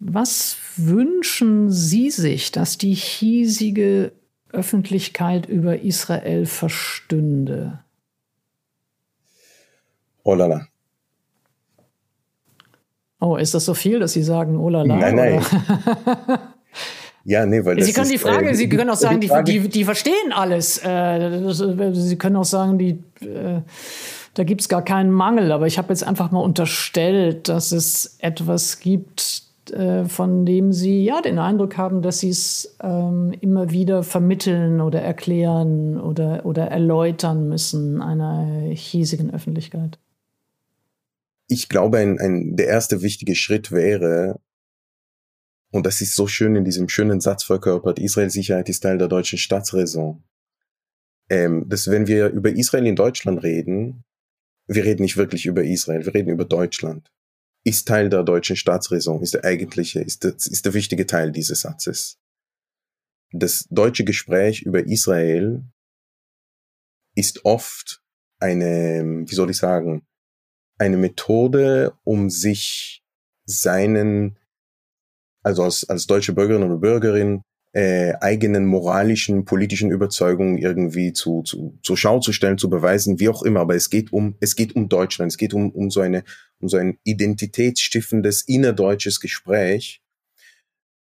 Was wünschen Sie sich, dass die hiesige Öffentlichkeit über Israel verstünde? Oh la la. Oh, ist das so viel, dass Sie sagen, oh la la? Nein, nein. Ja, nee, weil Sie können die Frage, äh, Sie können auch sagen, die, die, die verstehen alles. Äh, Sie können auch sagen, die, äh, da gibt es gar keinen Mangel. Aber ich habe jetzt einfach mal unterstellt, dass es etwas gibt, äh, von dem Sie ja den Eindruck haben, dass Sie es ähm, immer wieder vermitteln oder erklären oder, oder erläutern müssen einer hiesigen Öffentlichkeit. Ich glaube, ein, ein, der erste wichtige Schritt wäre, und das ist so schön in diesem schönen Satz verkörpert, Israels Sicherheit ist Teil der deutschen Staatsräson. Ähm, dass wenn wir über Israel in Deutschland reden, wir reden nicht wirklich über Israel, wir reden über Deutschland. Ist Teil der deutschen Staatsräson, ist der eigentliche, ist der, ist der wichtige Teil dieses Satzes. Das deutsche Gespräch über Israel ist oft eine, wie soll ich sagen, eine Methode, um sich seinen also als, als deutsche Bürgerin oder Bürgerin, äh, eigenen moralischen, politischen Überzeugungen irgendwie zu, zu, zur Schau zu stellen, zu beweisen, wie auch immer. Aber es geht um, es geht um Deutschland. Es geht um, um so eine, um so ein identitätsstiftendes innerdeutsches Gespräch.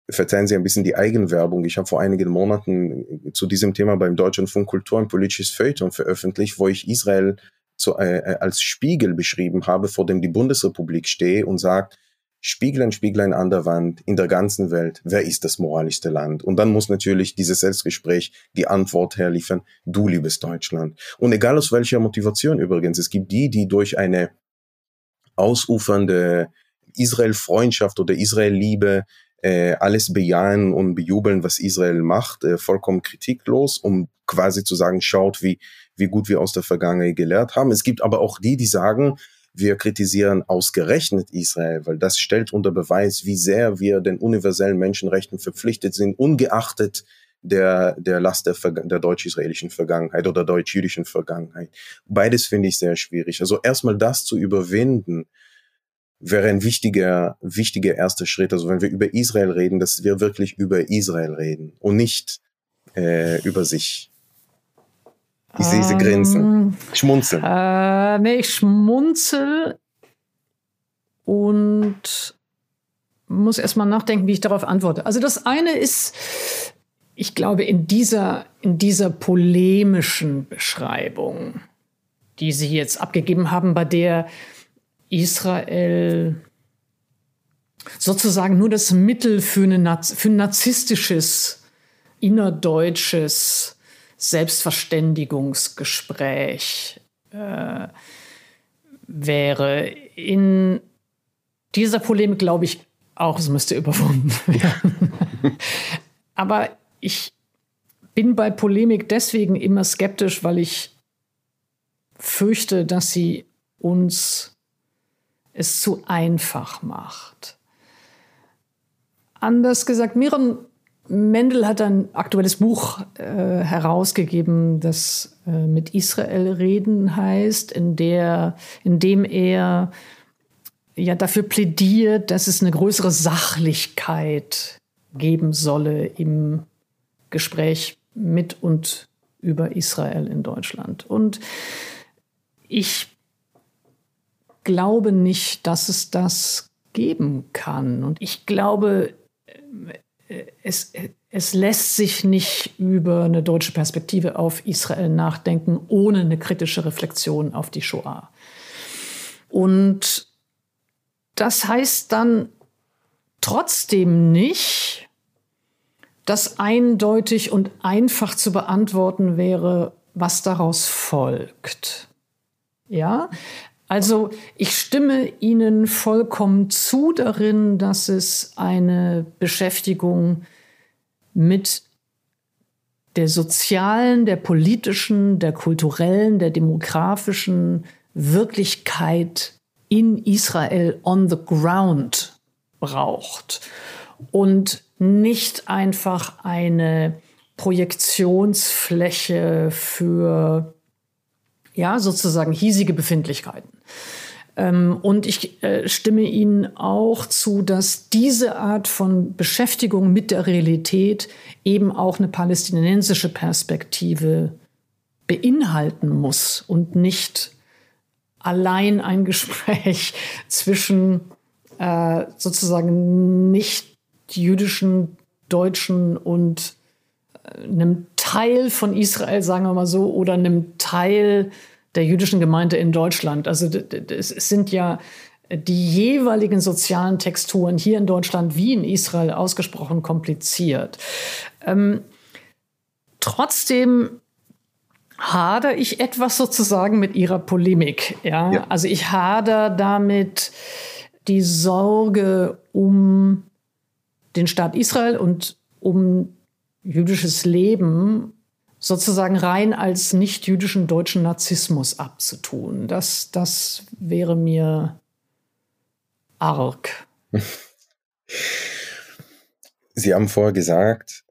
Verzeihen Sie ein bisschen die Eigenwerbung. Ich habe vor einigen Monaten zu diesem Thema beim Deutschen Funk Kultur ein politisches Feuilleton veröffentlicht, wo ich Israel zu, äh, als Spiegel beschrieben habe, vor dem die Bundesrepublik stehe und sagt, Spieglein, Spieglein an der Wand in der ganzen Welt, wer ist das moralischste Land? Und dann muss natürlich dieses Selbstgespräch die Antwort herliefern, du liebes Deutschland. Und egal aus welcher Motivation übrigens, es gibt die, die durch eine ausufernde Israel-Freundschaft oder Israel-Liebe äh, alles bejahen und bejubeln, was Israel macht, äh, vollkommen kritiklos, um quasi zu sagen, schaut, wie, wie gut wir aus der Vergangenheit gelehrt haben. Es gibt aber auch die, die sagen, wir kritisieren ausgerechnet Israel, weil das stellt unter Beweis, wie sehr wir den universellen Menschenrechten verpflichtet sind, ungeachtet der, der Last der, der deutsch-israelischen Vergangenheit oder deutsch-jüdischen Vergangenheit. Beides finde ich sehr schwierig. Also erstmal das zu überwinden, wäre ein wichtiger, wichtiger erster Schritt. Also wenn wir über Israel reden, dass wir wirklich über Israel reden und nicht äh, über sich. Ich sehe sie grinsen. Ähm, Schmunzeln. Äh, nee, ich schmunzel und muss erstmal nachdenken, wie ich darauf antworte. Also das eine ist, ich glaube, in dieser, in dieser polemischen Beschreibung, die Sie jetzt abgegeben haben, bei der Israel sozusagen nur das Mittel für, eine, für ein narzisstisches, innerdeutsches Selbstverständigungsgespräch äh, wäre. In dieser Polemik glaube ich auch, es müsste überwunden werden. Aber ich bin bei Polemik deswegen immer skeptisch, weil ich fürchte, dass sie uns es zu einfach macht. Anders gesagt, Miron Mendel hat ein aktuelles Buch äh, herausgegeben, das äh, mit Israel reden heißt, in, der, in dem er ja dafür plädiert, dass es eine größere Sachlichkeit geben solle im Gespräch mit und über Israel in Deutschland. Und ich glaube nicht, dass es das geben kann. Und ich glaube, es, es lässt sich nicht über eine deutsche Perspektive auf Israel nachdenken, ohne eine kritische Reflexion auf die Shoah. Und das heißt dann trotzdem nicht, dass eindeutig und einfach zu beantworten wäre, was daraus folgt. Ja, also ich stimme Ihnen vollkommen zu darin, dass es eine Beschäftigung mit der sozialen, der politischen, der kulturellen, der demografischen Wirklichkeit in Israel on the ground braucht und nicht einfach eine Projektionsfläche für ja sozusagen hiesige Befindlichkeiten. Ähm, und ich äh, stimme Ihnen auch zu, dass diese Art von Beschäftigung mit der Realität eben auch eine palästinensische Perspektive beinhalten muss und nicht allein ein Gespräch zwischen äh, sozusagen nicht jüdischen Deutschen und äh, einem Teil von Israel, sagen wir mal so, oder einem Teil der jüdischen Gemeinde in Deutschland. Also es sind ja die jeweiligen sozialen Texturen hier in Deutschland wie in Israel ausgesprochen kompliziert. Ähm, trotzdem hader ich etwas sozusagen mit ihrer Polemik. Ja? ja? Also ich hader damit die Sorge um den Staat Israel und um jüdisches Leben sozusagen rein als nicht-jüdischen deutschen Narzissmus abzutun. Das, das wäre mir arg. Sie haben vorher gesagt,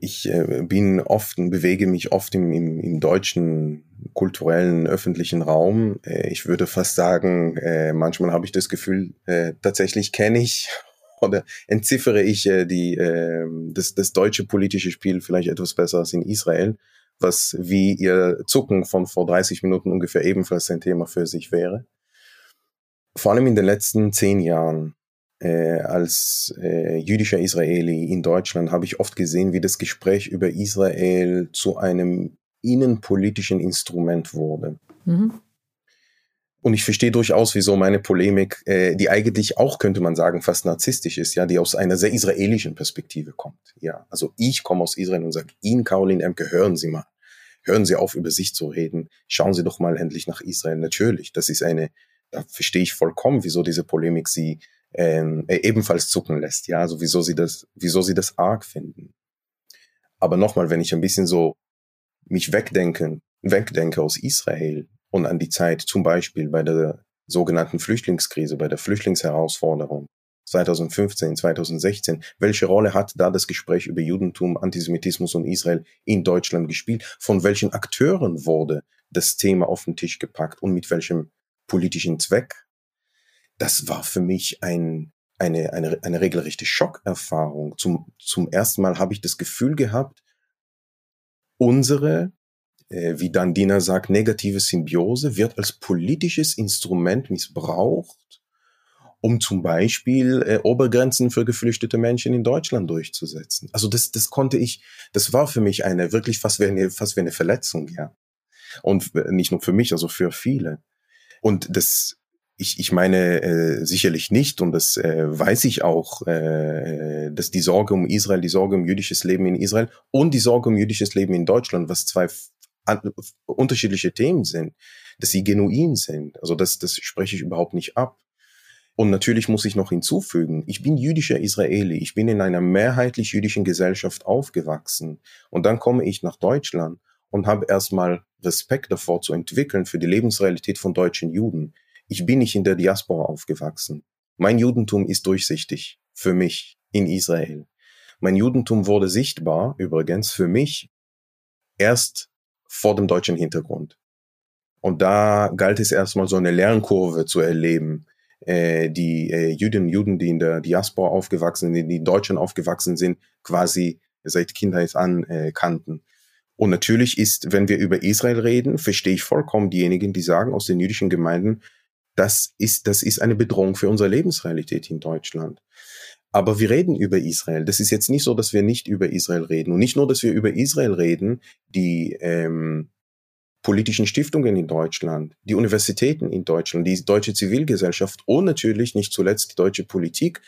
ich äh, bin oft und bewege mich oft im, im, im deutschen kulturellen öffentlichen Raum. Äh, ich würde fast sagen, äh, manchmal habe ich das Gefühl, tatsächlich kenne ich oder entziffere ich äh, die, äh, das, das deutsche politische Spiel vielleicht etwas besser als in Israel, was wie ihr Zucken von vor 30 Minuten ungefähr ebenfalls ein Thema für sich wäre. Vor allem in den letzten zehn Jahren äh, als äh, jüdischer Israeli in Deutschland habe ich oft gesehen, wie das Gespräch über Israel zu einem innenpolitischen Instrument wurde. Mhm. Und ich verstehe durchaus, wieso meine Polemik, äh, die eigentlich auch, könnte man sagen, fast narzisstisch ist, ja, die aus einer sehr israelischen Perspektive kommt. Ja, also ich komme aus Israel und sage, Ihnen, Caroline Emke, hören Sie mal. Hören Sie auf, über sich zu reden. Schauen Sie doch mal endlich nach Israel. Natürlich, das ist eine, da verstehe ich vollkommen, wieso diese Polemik Sie ähm, äh, ebenfalls zucken lässt. Ja, also wieso Sie das, wieso Sie das arg finden. Aber nochmal, wenn ich ein bisschen so mich wegdenken, wegdenke aus Israel, und an die Zeit zum Beispiel bei der sogenannten Flüchtlingskrise, bei der Flüchtlingsherausforderung 2015, 2016. Welche Rolle hat da das Gespräch über Judentum, Antisemitismus und Israel in Deutschland gespielt? Von welchen Akteuren wurde das Thema auf den Tisch gepackt und mit welchem politischen Zweck? Das war für mich ein, eine, eine, eine regelrechte Schockerfahrung. Zum, zum ersten Mal habe ich das Gefühl gehabt, unsere wie dann Dina sagt, negative Symbiose wird als politisches Instrument missbraucht, um zum Beispiel äh, Obergrenzen für geflüchtete Menschen in Deutschland durchzusetzen. Also das, das konnte ich, das war für mich eine wirklich fast wie eine, fast wie eine Verletzung, ja. Und nicht nur für mich, also für viele. Und das, ich, ich meine äh, sicherlich nicht, und das äh, weiß ich auch, äh, dass die Sorge um Israel, die Sorge um jüdisches Leben in Israel und die Sorge um jüdisches Leben in Deutschland, was zwei unterschiedliche Themen sind, dass sie genuin sind. Also das, das spreche ich überhaupt nicht ab. Und natürlich muss ich noch hinzufügen, ich bin jüdischer Israeli, ich bin in einer mehrheitlich jüdischen Gesellschaft aufgewachsen. Und dann komme ich nach Deutschland und habe erstmal Respekt davor zu entwickeln für die Lebensrealität von deutschen Juden. Ich bin nicht in der Diaspora aufgewachsen. Mein Judentum ist durchsichtig für mich in Israel. Mein Judentum wurde sichtbar, übrigens, für mich erst vor dem deutschen Hintergrund. Und da galt es erstmal so eine Lernkurve zu erleben. Äh, die äh, Jüdinnen und Juden, die in der Diaspora aufgewachsen sind, die in Deutschland aufgewachsen sind, quasi seit Kindheit an äh, kannten. Und natürlich ist, wenn wir über Israel reden, verstehe ich vollkommen diejenigen, die sagen aus den jüdischen Gemeinden, das ist, das ist eine Bedrohung für unsere Lebensrealität in Deutschland. Aber wir reden über Israel. Das ist jetzt nicht so, dass wir nicht über Israel reden. Und nicht nur, dass wir über Israel reden, die ähm, politischen Stiftungen in Deutschland, die Universitäten in Deutschland, die deutsche Zivilgesellschaft und natürlich nicht zuletzt die deutsche Politik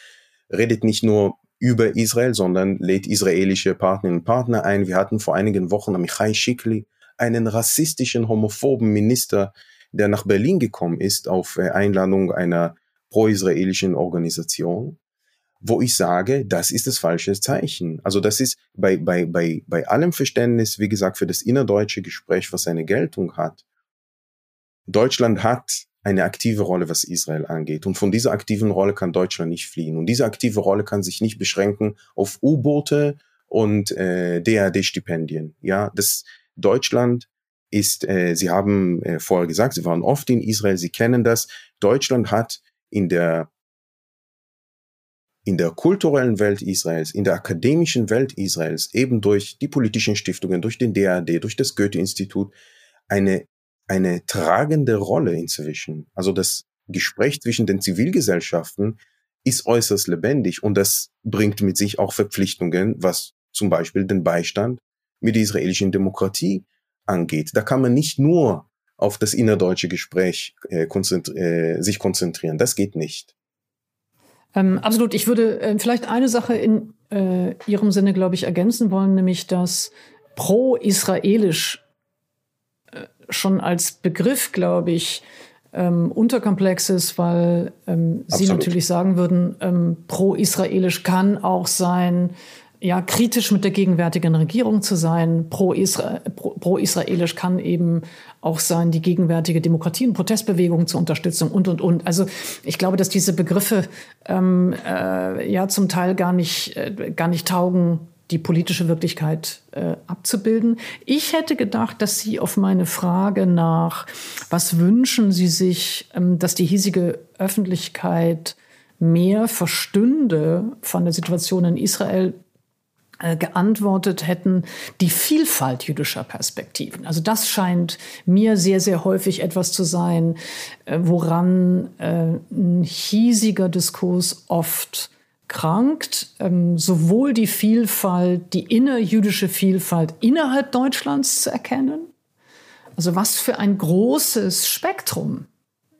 redet nicht nur über Israel, sondern lädt israelische Partnerinnen und Partner ein. Wir hatten vor einigen Wochen Michai Schikli, einen rassistischen, homophoben Minister, der nach Berlin gekommen ist auf äh, Einladung einer pro-israelischen Organisation, wo ich sage, das ist das falsche Zeichen. Also das ist bei, bei, bei, bei allem Verständnis, wie gesagt, für das innerdeutsche Gespräch, was seine Geltung hat. Deutschland hat eine aktive Rolle, was Israel angeht. Und von dieser aktiven Rolle kann Deutschland nicht fliehen. Und diese aktive Rolle kann sich nicht beschränken auf U-Boote und äh, DAD-Stipendien. Ja, das Deutschland ist, äh, Sie haben äh, vorher gesagt, Sie waren oft in Israel, Sie kennen das. Deutschland hat in der in der kulturellen Welt Israels, in der akademischen Welt Israels, eben durch die politischen Stiftungen, durch den DAD, durch das Goethe-Institut, eine, eine tragende Rolle inzwischen. Also das Gespräch zwischen den Zivilgesellschaften ist äußerst lebendig und das bringt mit sich auch Verpflichtungen, was zum Beispiel den Beistand mit der israelischen Demokratie angeht. Da kann man nicht nur auf das innerdeutsche Gespräch äh, konzentri äh, sich konzentrieren. Das geht nicht. Ähm, absolut. Ich würde äh, vielleicht eine Sache in äh, Ihrem Sinne, glaube ich, ergänzen wollen, nämlich dass pro-israelisch äh, schon als Begriff, glaube ich, ähm, unterkomplex ist, weil ähm, Sie natürlich sagen würden, ähm, pro-israelisch kann auch sein, ja, kritisch mit der gegenwärtigen Regierung zu sein. Pro-israelisch pro, pro kann eben auch sein, die gegenwärtige Demokratie und Protestbewegung zur Unterstützung und, und, und. Also ich glaube, dass diese Begriffe ähm, äh, ja zum Teil gar nicht, äh, gar nicht taugen, die politische Wirklichkeit äh, abzubilden. Ich hätte gedacht, dass Sie auf meine Frage nach, was wünschen Sie sich, ähm, dass die hiesige Öffentlichkeit mehr verstünde von der Situation in Israel, geantwortet hätten, die Vielfalt jüdischer Perspektiven. Also das scheint mir sehr, sehr häufig etwas zu sein, äh, woran äh, ein hiesiger Diskurs oft krankt, ähm, sowohl die Vielfalt, die innerjüdische Vielfalt innerhalb Deutschlands zu erkennen, also was für ein großes Spektrum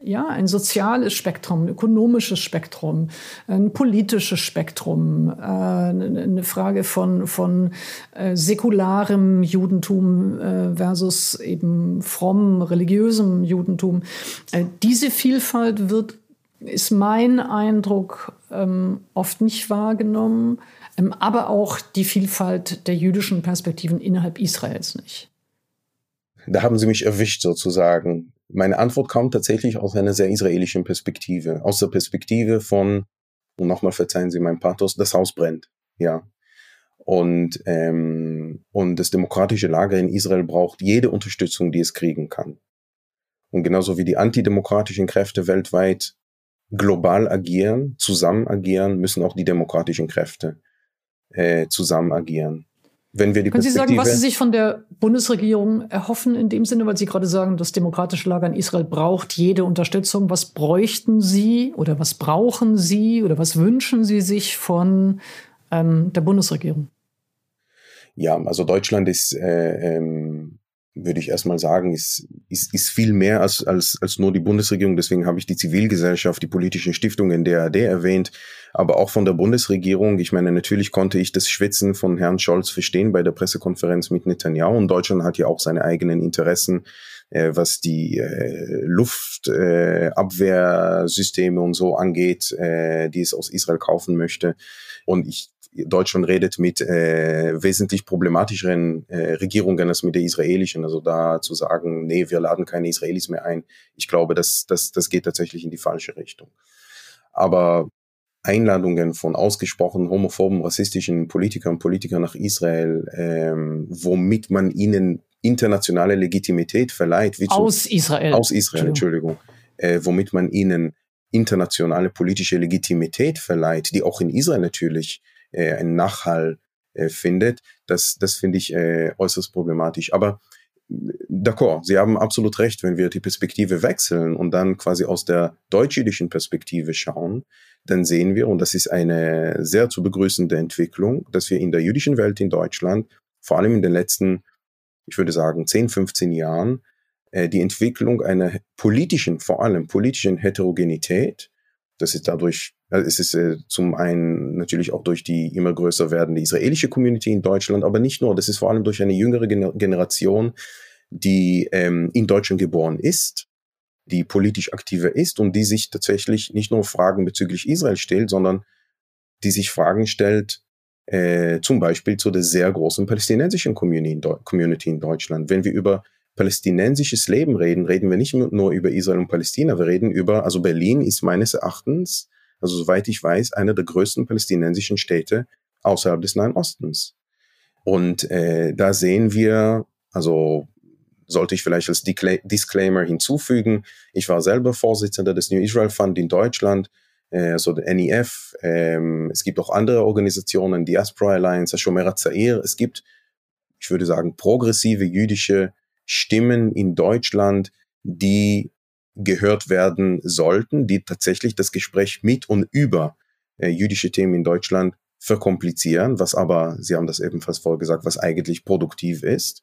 ja, ein soziales Spektrum, ein ökonomisches Spektrum, ein politisches Spektrum, äh, eine Frage von, von äh, säkularem Judentum äh, versus eben fromm, religiösem Judentum. diese Vielfalt wird, ist mein Eindruck, ähm, oft nicht wahrgenommen, ähm, aber auch die Vielfalt der jüdischen Perspektiven innerhalb Israels nicht. Da haben Sie mich erwischt sozusagen. Meine Antwort kommt tatsächlich aus einer sehr israelischen Perspektive, aus der Perspektive von, und nochmal verzeihen Sie mein Pathos, das Haus brennt, ja. Und, ähm, und das demokratische Lager in Israel braucht jede Unterstützung, die es kriegen kann. Und genauso wie die antidemokratischen Kräfte weltweit global agieren, zusammen agieren, müssen auch die demokratischen Kräfte äh, zusammen agieren wenn wir die Können Sie sagen, was Sie sich von der Bundesregierung erhoffen in dem Sinne, weil Sie gerade sagen, das demokratische Lager in Israel braucht jede Unterstützung. Was bräuchten Sie oder was brauchen Sie oder was wünschen Sie sich von ähm, der Bundesregierung? Ja, also Deutschland ist äh, ähm, würde ich erstmal sagen, ist, ist, ist viel mehr als, als, als nur die Bundesregierung. Deswegen habe ich die Zivilgesellschaft, die politischen Stiftungen DAD erwähnt, aber auch von der Bundesregierung. Ich meine, natürlich konnte ich das Schwitzen von Herrn Scholz verstehen bei der Pressekonferenz mit Netanyahu. Und Deutschland hat ja auch seine eigenen Interessen, äh, was die äh, Luftabwehrsysteme äh, und so angeht, äh, die es aus Israel kaufen möchte. Und ich Deutschland redet mit äh, wesentlich problematischeren äh, Regierungen als mit der israelischen. Also da zu sagen, nee, wir laden keine Israelis mehr ein, ich glaube, das, das, das geht tatsächlich in die falsche Richtung. Aber Einladungen von ausgesprochen homophoben, rassistischen Politikern und Politikern nach Israel, ähm, womit man ihnen internationale Legitimität verleiht. Wie aus Israel. Aus Israel, Entschuldigung. Äh, womit man ihnen internationale politische Legitimität verleiht, die auch in Israel natürlich äh, einen Nachhall äh, findet. Das, das finde ich äh, äußerst problematisch. Aber d'accord, Sie haben absolut recht, wenn wir die Perspektive wechseln und dann quasi aus der deutsch-jüdischen Perspektive schauen, dann sehen wir, und das ist eine sehr zu begrüßende Entwicklung, dass wir in der jüdischen Welt in Deutschland, vor allem in den letzten, ich würde sagen, 10, 15 Jahren, äh, die Entwicklung einer politischen, vor allem politischen Heterogenität, das ist dadurch es ist äh, zum einen natürlich auch durch die immer größer werdende israelische Community in Deutschland, aber nicht nur. Das ist vor allem durch eine jüngere Generation, die ähm, in Deutschland geboren ist, die politisch aktiver ist und die sich tatsächlich nicht nur Fragen bezüglich Israel stellt, sondern die sich Fragen stellt, äh, zum Beispiel zu der sehr großen palästinensischen Community in Deutschland. Wenn wir über palästinensisches Leben reden, reden wir nicht nur über Israel und Palästina, wir reden über, also Berlin ist meines Erachtens, also soweit ich weiß, einer der größten palästinensischen Städte außerhalb des Nahen Ostens. Und äh, da sehen wir, also sollte ich vielleicht als Disclaimer hinzufügen, ich war selber Vorsitzender des New Israel Fund in Deutschland, äh, also der NEF. Ähm, es gibt auch andere Organisationen, Diaspora Alliance, Shomer Zair. Es gibt, ich würde sagen, progressive jüdische Stimmen in Deutschland, die gehört werden sollten, die tatsächlich das Gespräch mit und über äh, jüdische Themen in Deutschland verkomplizieren, was aber, Sie haben das ebenfalls vorher gesagt, was eigentlich produktiv ist.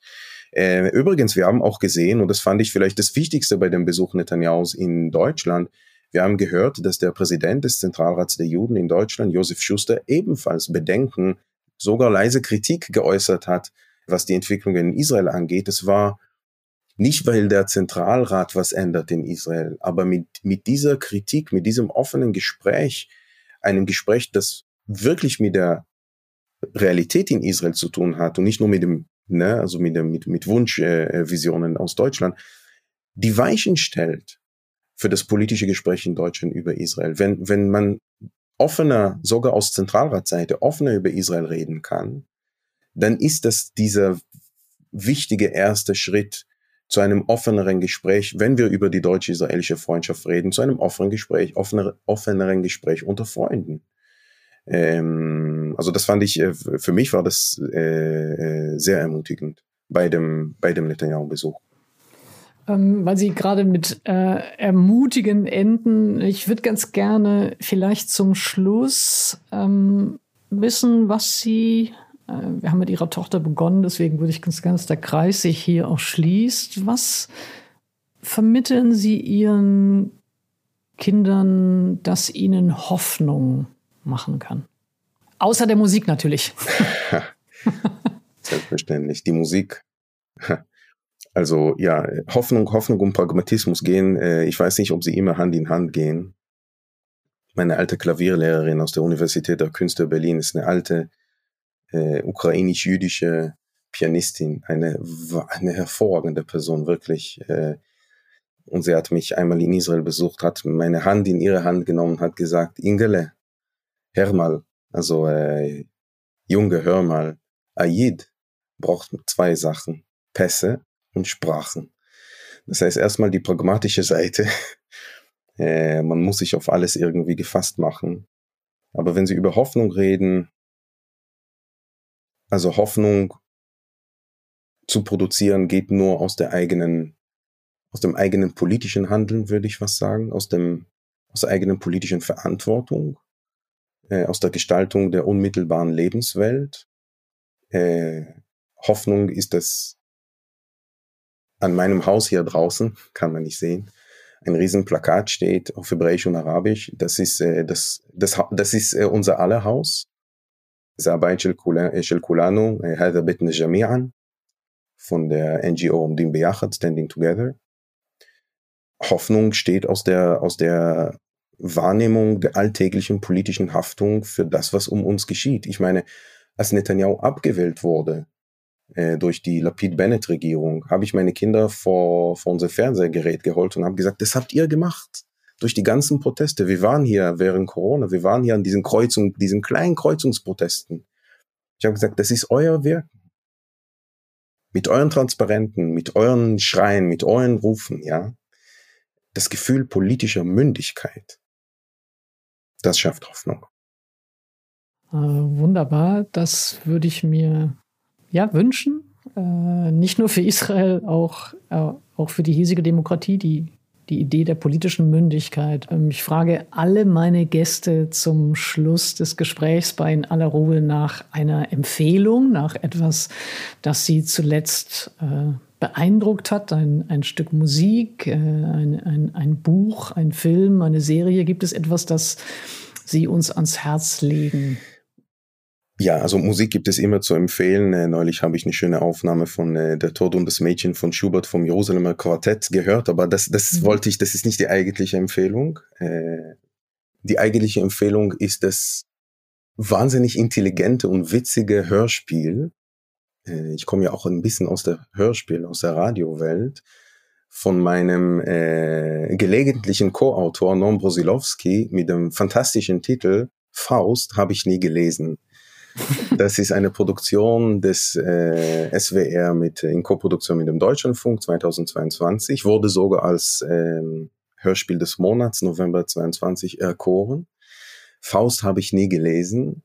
Äh, übrigens, wir haben auch gesehen, und das fand ich vielleicht das Wichtigste bei dem Besuch Netanyahu's in Deutschland, wir haben gehört, dass der Präsident des Zentralrats der Juden in Deutschland, Josef Schuster, ebenfalls Bedenken, sogar leise Kritik geäußert hat, was die Entwicklung in Israel angeht. Es war nicht, weil der Zentralrat was ändert in Israel, aber mit, mit dieser Kritik, mit diesem offenen Gespräch, einem Gespräch, das wirklich mit der Realität in Israel zu tun hat und nicht nur mit dem, ne, also mit dem, mit, mit Wunschvisionen äh, aus Deutschland, die Weichen stellt für das politische Gespräch in Deutschland über Israel. Wenn, wenn man offener, sogar aus Zentralratsseite, offener über Israel reden kann, dann ist das dieser wichtige erste Schritt zu einem offeneren Gespräch, wenn wir über die deutsche-israelische Freundschaft reden, zu einem offenen Gespräch, offener, offeneren Gespräch unter Freunden. Ähm, also das fand ich, äh, für mich war das äh, äh, sehr ermutigend bei dem, bei dem Netanyahu-Besuch ähm, weil Sie gerade mit äh, ermutigen enden. Ich würde ganz gerne vielleicht zum Schluss ähm, wissen, was Sie, wir haben mit Ihrer Tochter begonnen, deswegen würde ich ganz gerne, dass der Kreis sich hier auch schließt. Was vermitteln Sie Ihren Kindern, das ihnen Hoffnung machen kann? Außer der Musik natürlich. Selbstverständlich. Die Musik also ja, Hoffnung, Hoffnung und Pragmatismus gehen. Äh, ich weiß nicht, ob sie immer Hand in Hand gehen. Meine alte Klavierlehrerin aus der Universität der Künste Berlin ist eine alte äh, ukrainisch-jüdische Pianistin, eine, eine hervorragende Person, wirklich. Äh, und sie hat mich einmal in Israel besucht, hat meine Hand in ihre Hand genommen, hat gesagt, Ingele, hör mal, also äh, Junge, hör mal, Ayid braucht zwei Sachen, Pässe und Sprachen. Das heißt erstmal die pragmatische Seite. Äh, man muss sich auf alles irgendwie gefasst machen. Aber wenn Sie über Hoffnung reden, also Hoffnung zu produzieren geht nur aus der eigenen, aus dem eigenen politischen Handeln, würde ich was sagen, aus dem, aus der eigenen politischen Verantwortung, äh, aus der Gestaltung der unmittelbaren Lebenswelt. Äh, Hoffnung ist das an meinem Haus hier draußen, kann man nicht sehen, ein riesen Plakat steht auf Hebräisch und Arabisch. Das ist, äh, das, das, das ist äh, unser aller Haus. Zabait של כולנו, هذا بيتنا جميعا, von der NGO um den Bejachat, Standing Together. Hoffnung steht aus der, aus der Wahrnehmung der alltäglichen politischen Haftung für das, was um uns geschieht. Ich meine, als Netanyahu abgewählt wurde, äh, durch die Lapid-Bennett-Regierung, habe ich meine Kinder vor, vor unser Fernsehgerät geholt und habe gesagt, das habt ihr gemacht. Durch die ganzen Proteste. Wir waren hier während Corona, wir waren hier an diesen Kreuzungen, diesen kleinen Kreuzungsprotesten. Ich habe gesagt, das ist euer Wirken. Mit euren Transparenten, mit euren Schreien, mit euren Rufen, ja. Das Gefühl politischer Mündigkeit. Das schafft Hoffnung. Äh, wunderbar. Das würde ich mir ja, wünschen. Äh, nicht nur für Israel, auch, äh, auch für die hiesige Demokratie, die, die Idee der politischen Mündigkeit. Ähm, ich frage alle meine Gäste zum Schluss des Gesprächs bei In aller Ruhe nach einer Empfehlung, nach etwas, das sie zuletzt äh, beeindruckt hat, ein, ein Stück Musik, äh, ein, ein, ein Buch, ein Film, eine Serie. Gibt es etwas, das Sie uns ans Herz legen? Ja, also Musik gibt es immer zu empfehlen. Äh, neulich habe ich eine schöne Aufnahme von äh, Der Tod und das Mädchen von Schubert vom Jerusalemer Quartett gehört, aber das, das mhm. wollte ich, das ist nicht die eigentliche Empfehlung. Äh, die eigentliche Empfehlung ist das wahnsinnig intelligente und witzige Hörspiel. Äh, ich komme ja auch ein bisschen aus der Hörspiel, aus der Radiowelt von meinem äh, gelegentlichen Co-Autor Norm Brosilowski mit dem fantastischen Titel Faust habe ich nie gelesen. Das ist eine Produktion des äh, SWR mit, in Koproduktion mit dem Deutschlandfunk 2022, wurde sogar als ähm, Hörspiel des Monats November 22 erkoren. Faust habe ich nie gelesen.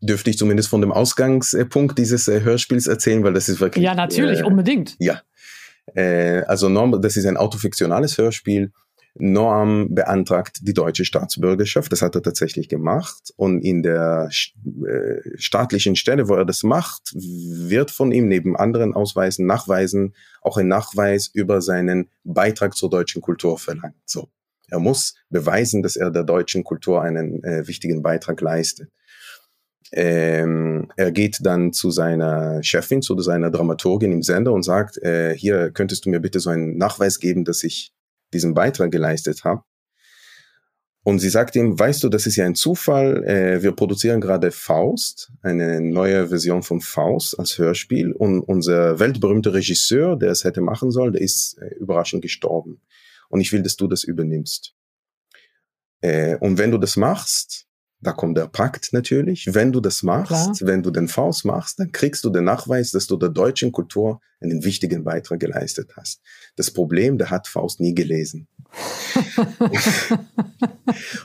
Dürfte ich zumindest von dem Ausgangspunkt dieses äh, Hörspiels erzählen, weil das ist wirklich. Ja, natürlich, äh, unbedingt. Ja. Äh, also das ist ein autofiktionales Hörspiel Noam beantragt die deutsche Staatsbürgerschaft. Das hat er tatsächlich gemacht. Und in der äh, staatlichen Stelle, wo er das macht, wird von ihm neben anderen Ausweisen, Nachweisen auch ein Nachweis über seinen Beitrag zur deutschen Kultur verlangt. So. Er muss beweisen, dass er der deutschen Kultur einen äh, wichtigen Beitrag leistet. Ähm, er geht dann zu seiner Chefin, zu seiner Dramaturgin im Sender und sagt, äh, hier könntest du mir bitte so einen Nachweis geben, dass ich diesen Beitrag geleistet habe. Und sie sagt ihm, weißt du, das ist ja ein Zufall, äh, wir produzieren gerade Faust, eine neue Version von Faust als Hörspiel und unser weltberühmter Regisseur, der es hätte machen sollen, der ist äh, überraschend gestorben. Und ich will, dass du das übernimmst. Äh, und wenn du das machst, da kommt der Pakt natürlich. Wenn du das machst, Klar. wenn du den Faust machst, dann kriegst du den Nachweis, dass du der deutschen Kultur einen wichtigen Beitrag geleistet hast. Das Problem, der hat Faust nie gelesen.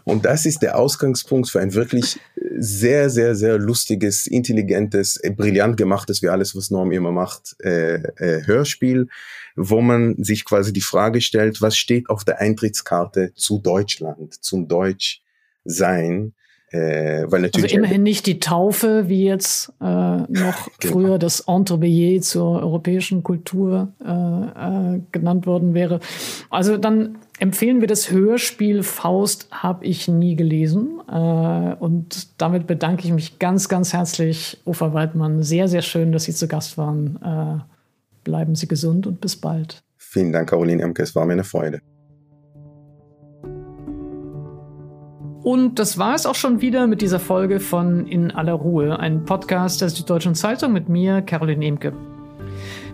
und das ist der Ausgangspunkt für ein wirklich sehr, sehr, sehr lustiges, intelligentes, brillant gemachtes, wie alles, was Norm immer macht, äh, äh, Hörspiel, wo man sich quasi die Frage stellt, was steht auf der Eintrittskarte zu Deutschland, zum Deutsch sein äh, weil natürlich also immerhin nicht die Taufe, wie jetzt äh, noch genau. früher das Entrebillet zur europäischen Kultur äh, äh, genannt worden wäre. Also dann empfehlen wir das Hörspiel Faust habe ich nie gelesen. Äh, und damit bedanke ich mich ganz, ganz herzlich, Ufa Waldmann. Sehr, sehr schön, dass Sie zu Gast waren. Äh, bleiben Sie gesund und bis bald. Vielen Dank, Caroline Emke. Es war mir eine Freude. Und das war es auch schon wieder mit dieser Folge von In aller Ruhe, ein Podcast der Süddeutschen Zeitung mit mir, Caroline Emke.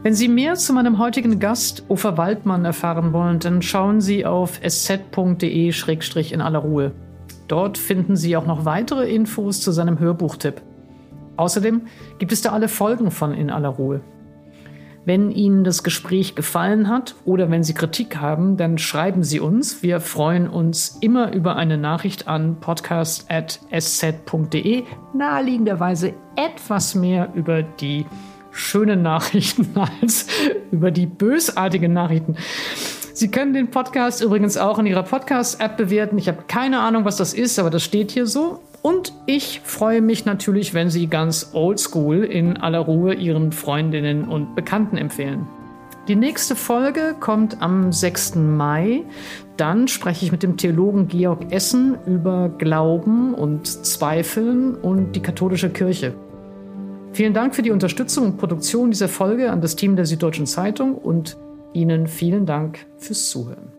Wenn Sie mehr zu meinem heutigen Gast, Ufer Waldmann, erfahren wollen, dann schauen Sie auf sz.de-in aller Ruhe. Dort finden Sie auch noch weitere Infos zu seinem Hörbuchtipp. Außerdem gibt es da alle Folgen von In aller Ruhe. Wenn Ihnen das Gespräch gefallen hat oder wenn Sie Kritik haben, dann schreiben Sie uns. Wir freuen uns immer über eine Nachricht an podcast.sz.de. Naheliegenderweise etwas mehr über die schönen Nachrichten als über die bösartigen Nachrichten. Sie können den Podcast übrigens auch in Ihrer Podcast-App bewerten. Ich habe keine Ahnung, was das ist, aber das steht hier so. Und ich freue mich natürlich, wenn Sie ganz oldschool in aller Ruhe Ihren Freundinnen und Bekannten empfehlen. Die nächste Folge kommt am 6. Mai. Dann spreche ich mit dem Theologen Georg Essen über Glauben und Zweifeln und die katholische Kirche. Vielen Dank für die Unterstützung und Produktion dieser Folge an das Team der Süddeutschen Zeitung und Ihnen vielen Dank fürs Zuhören.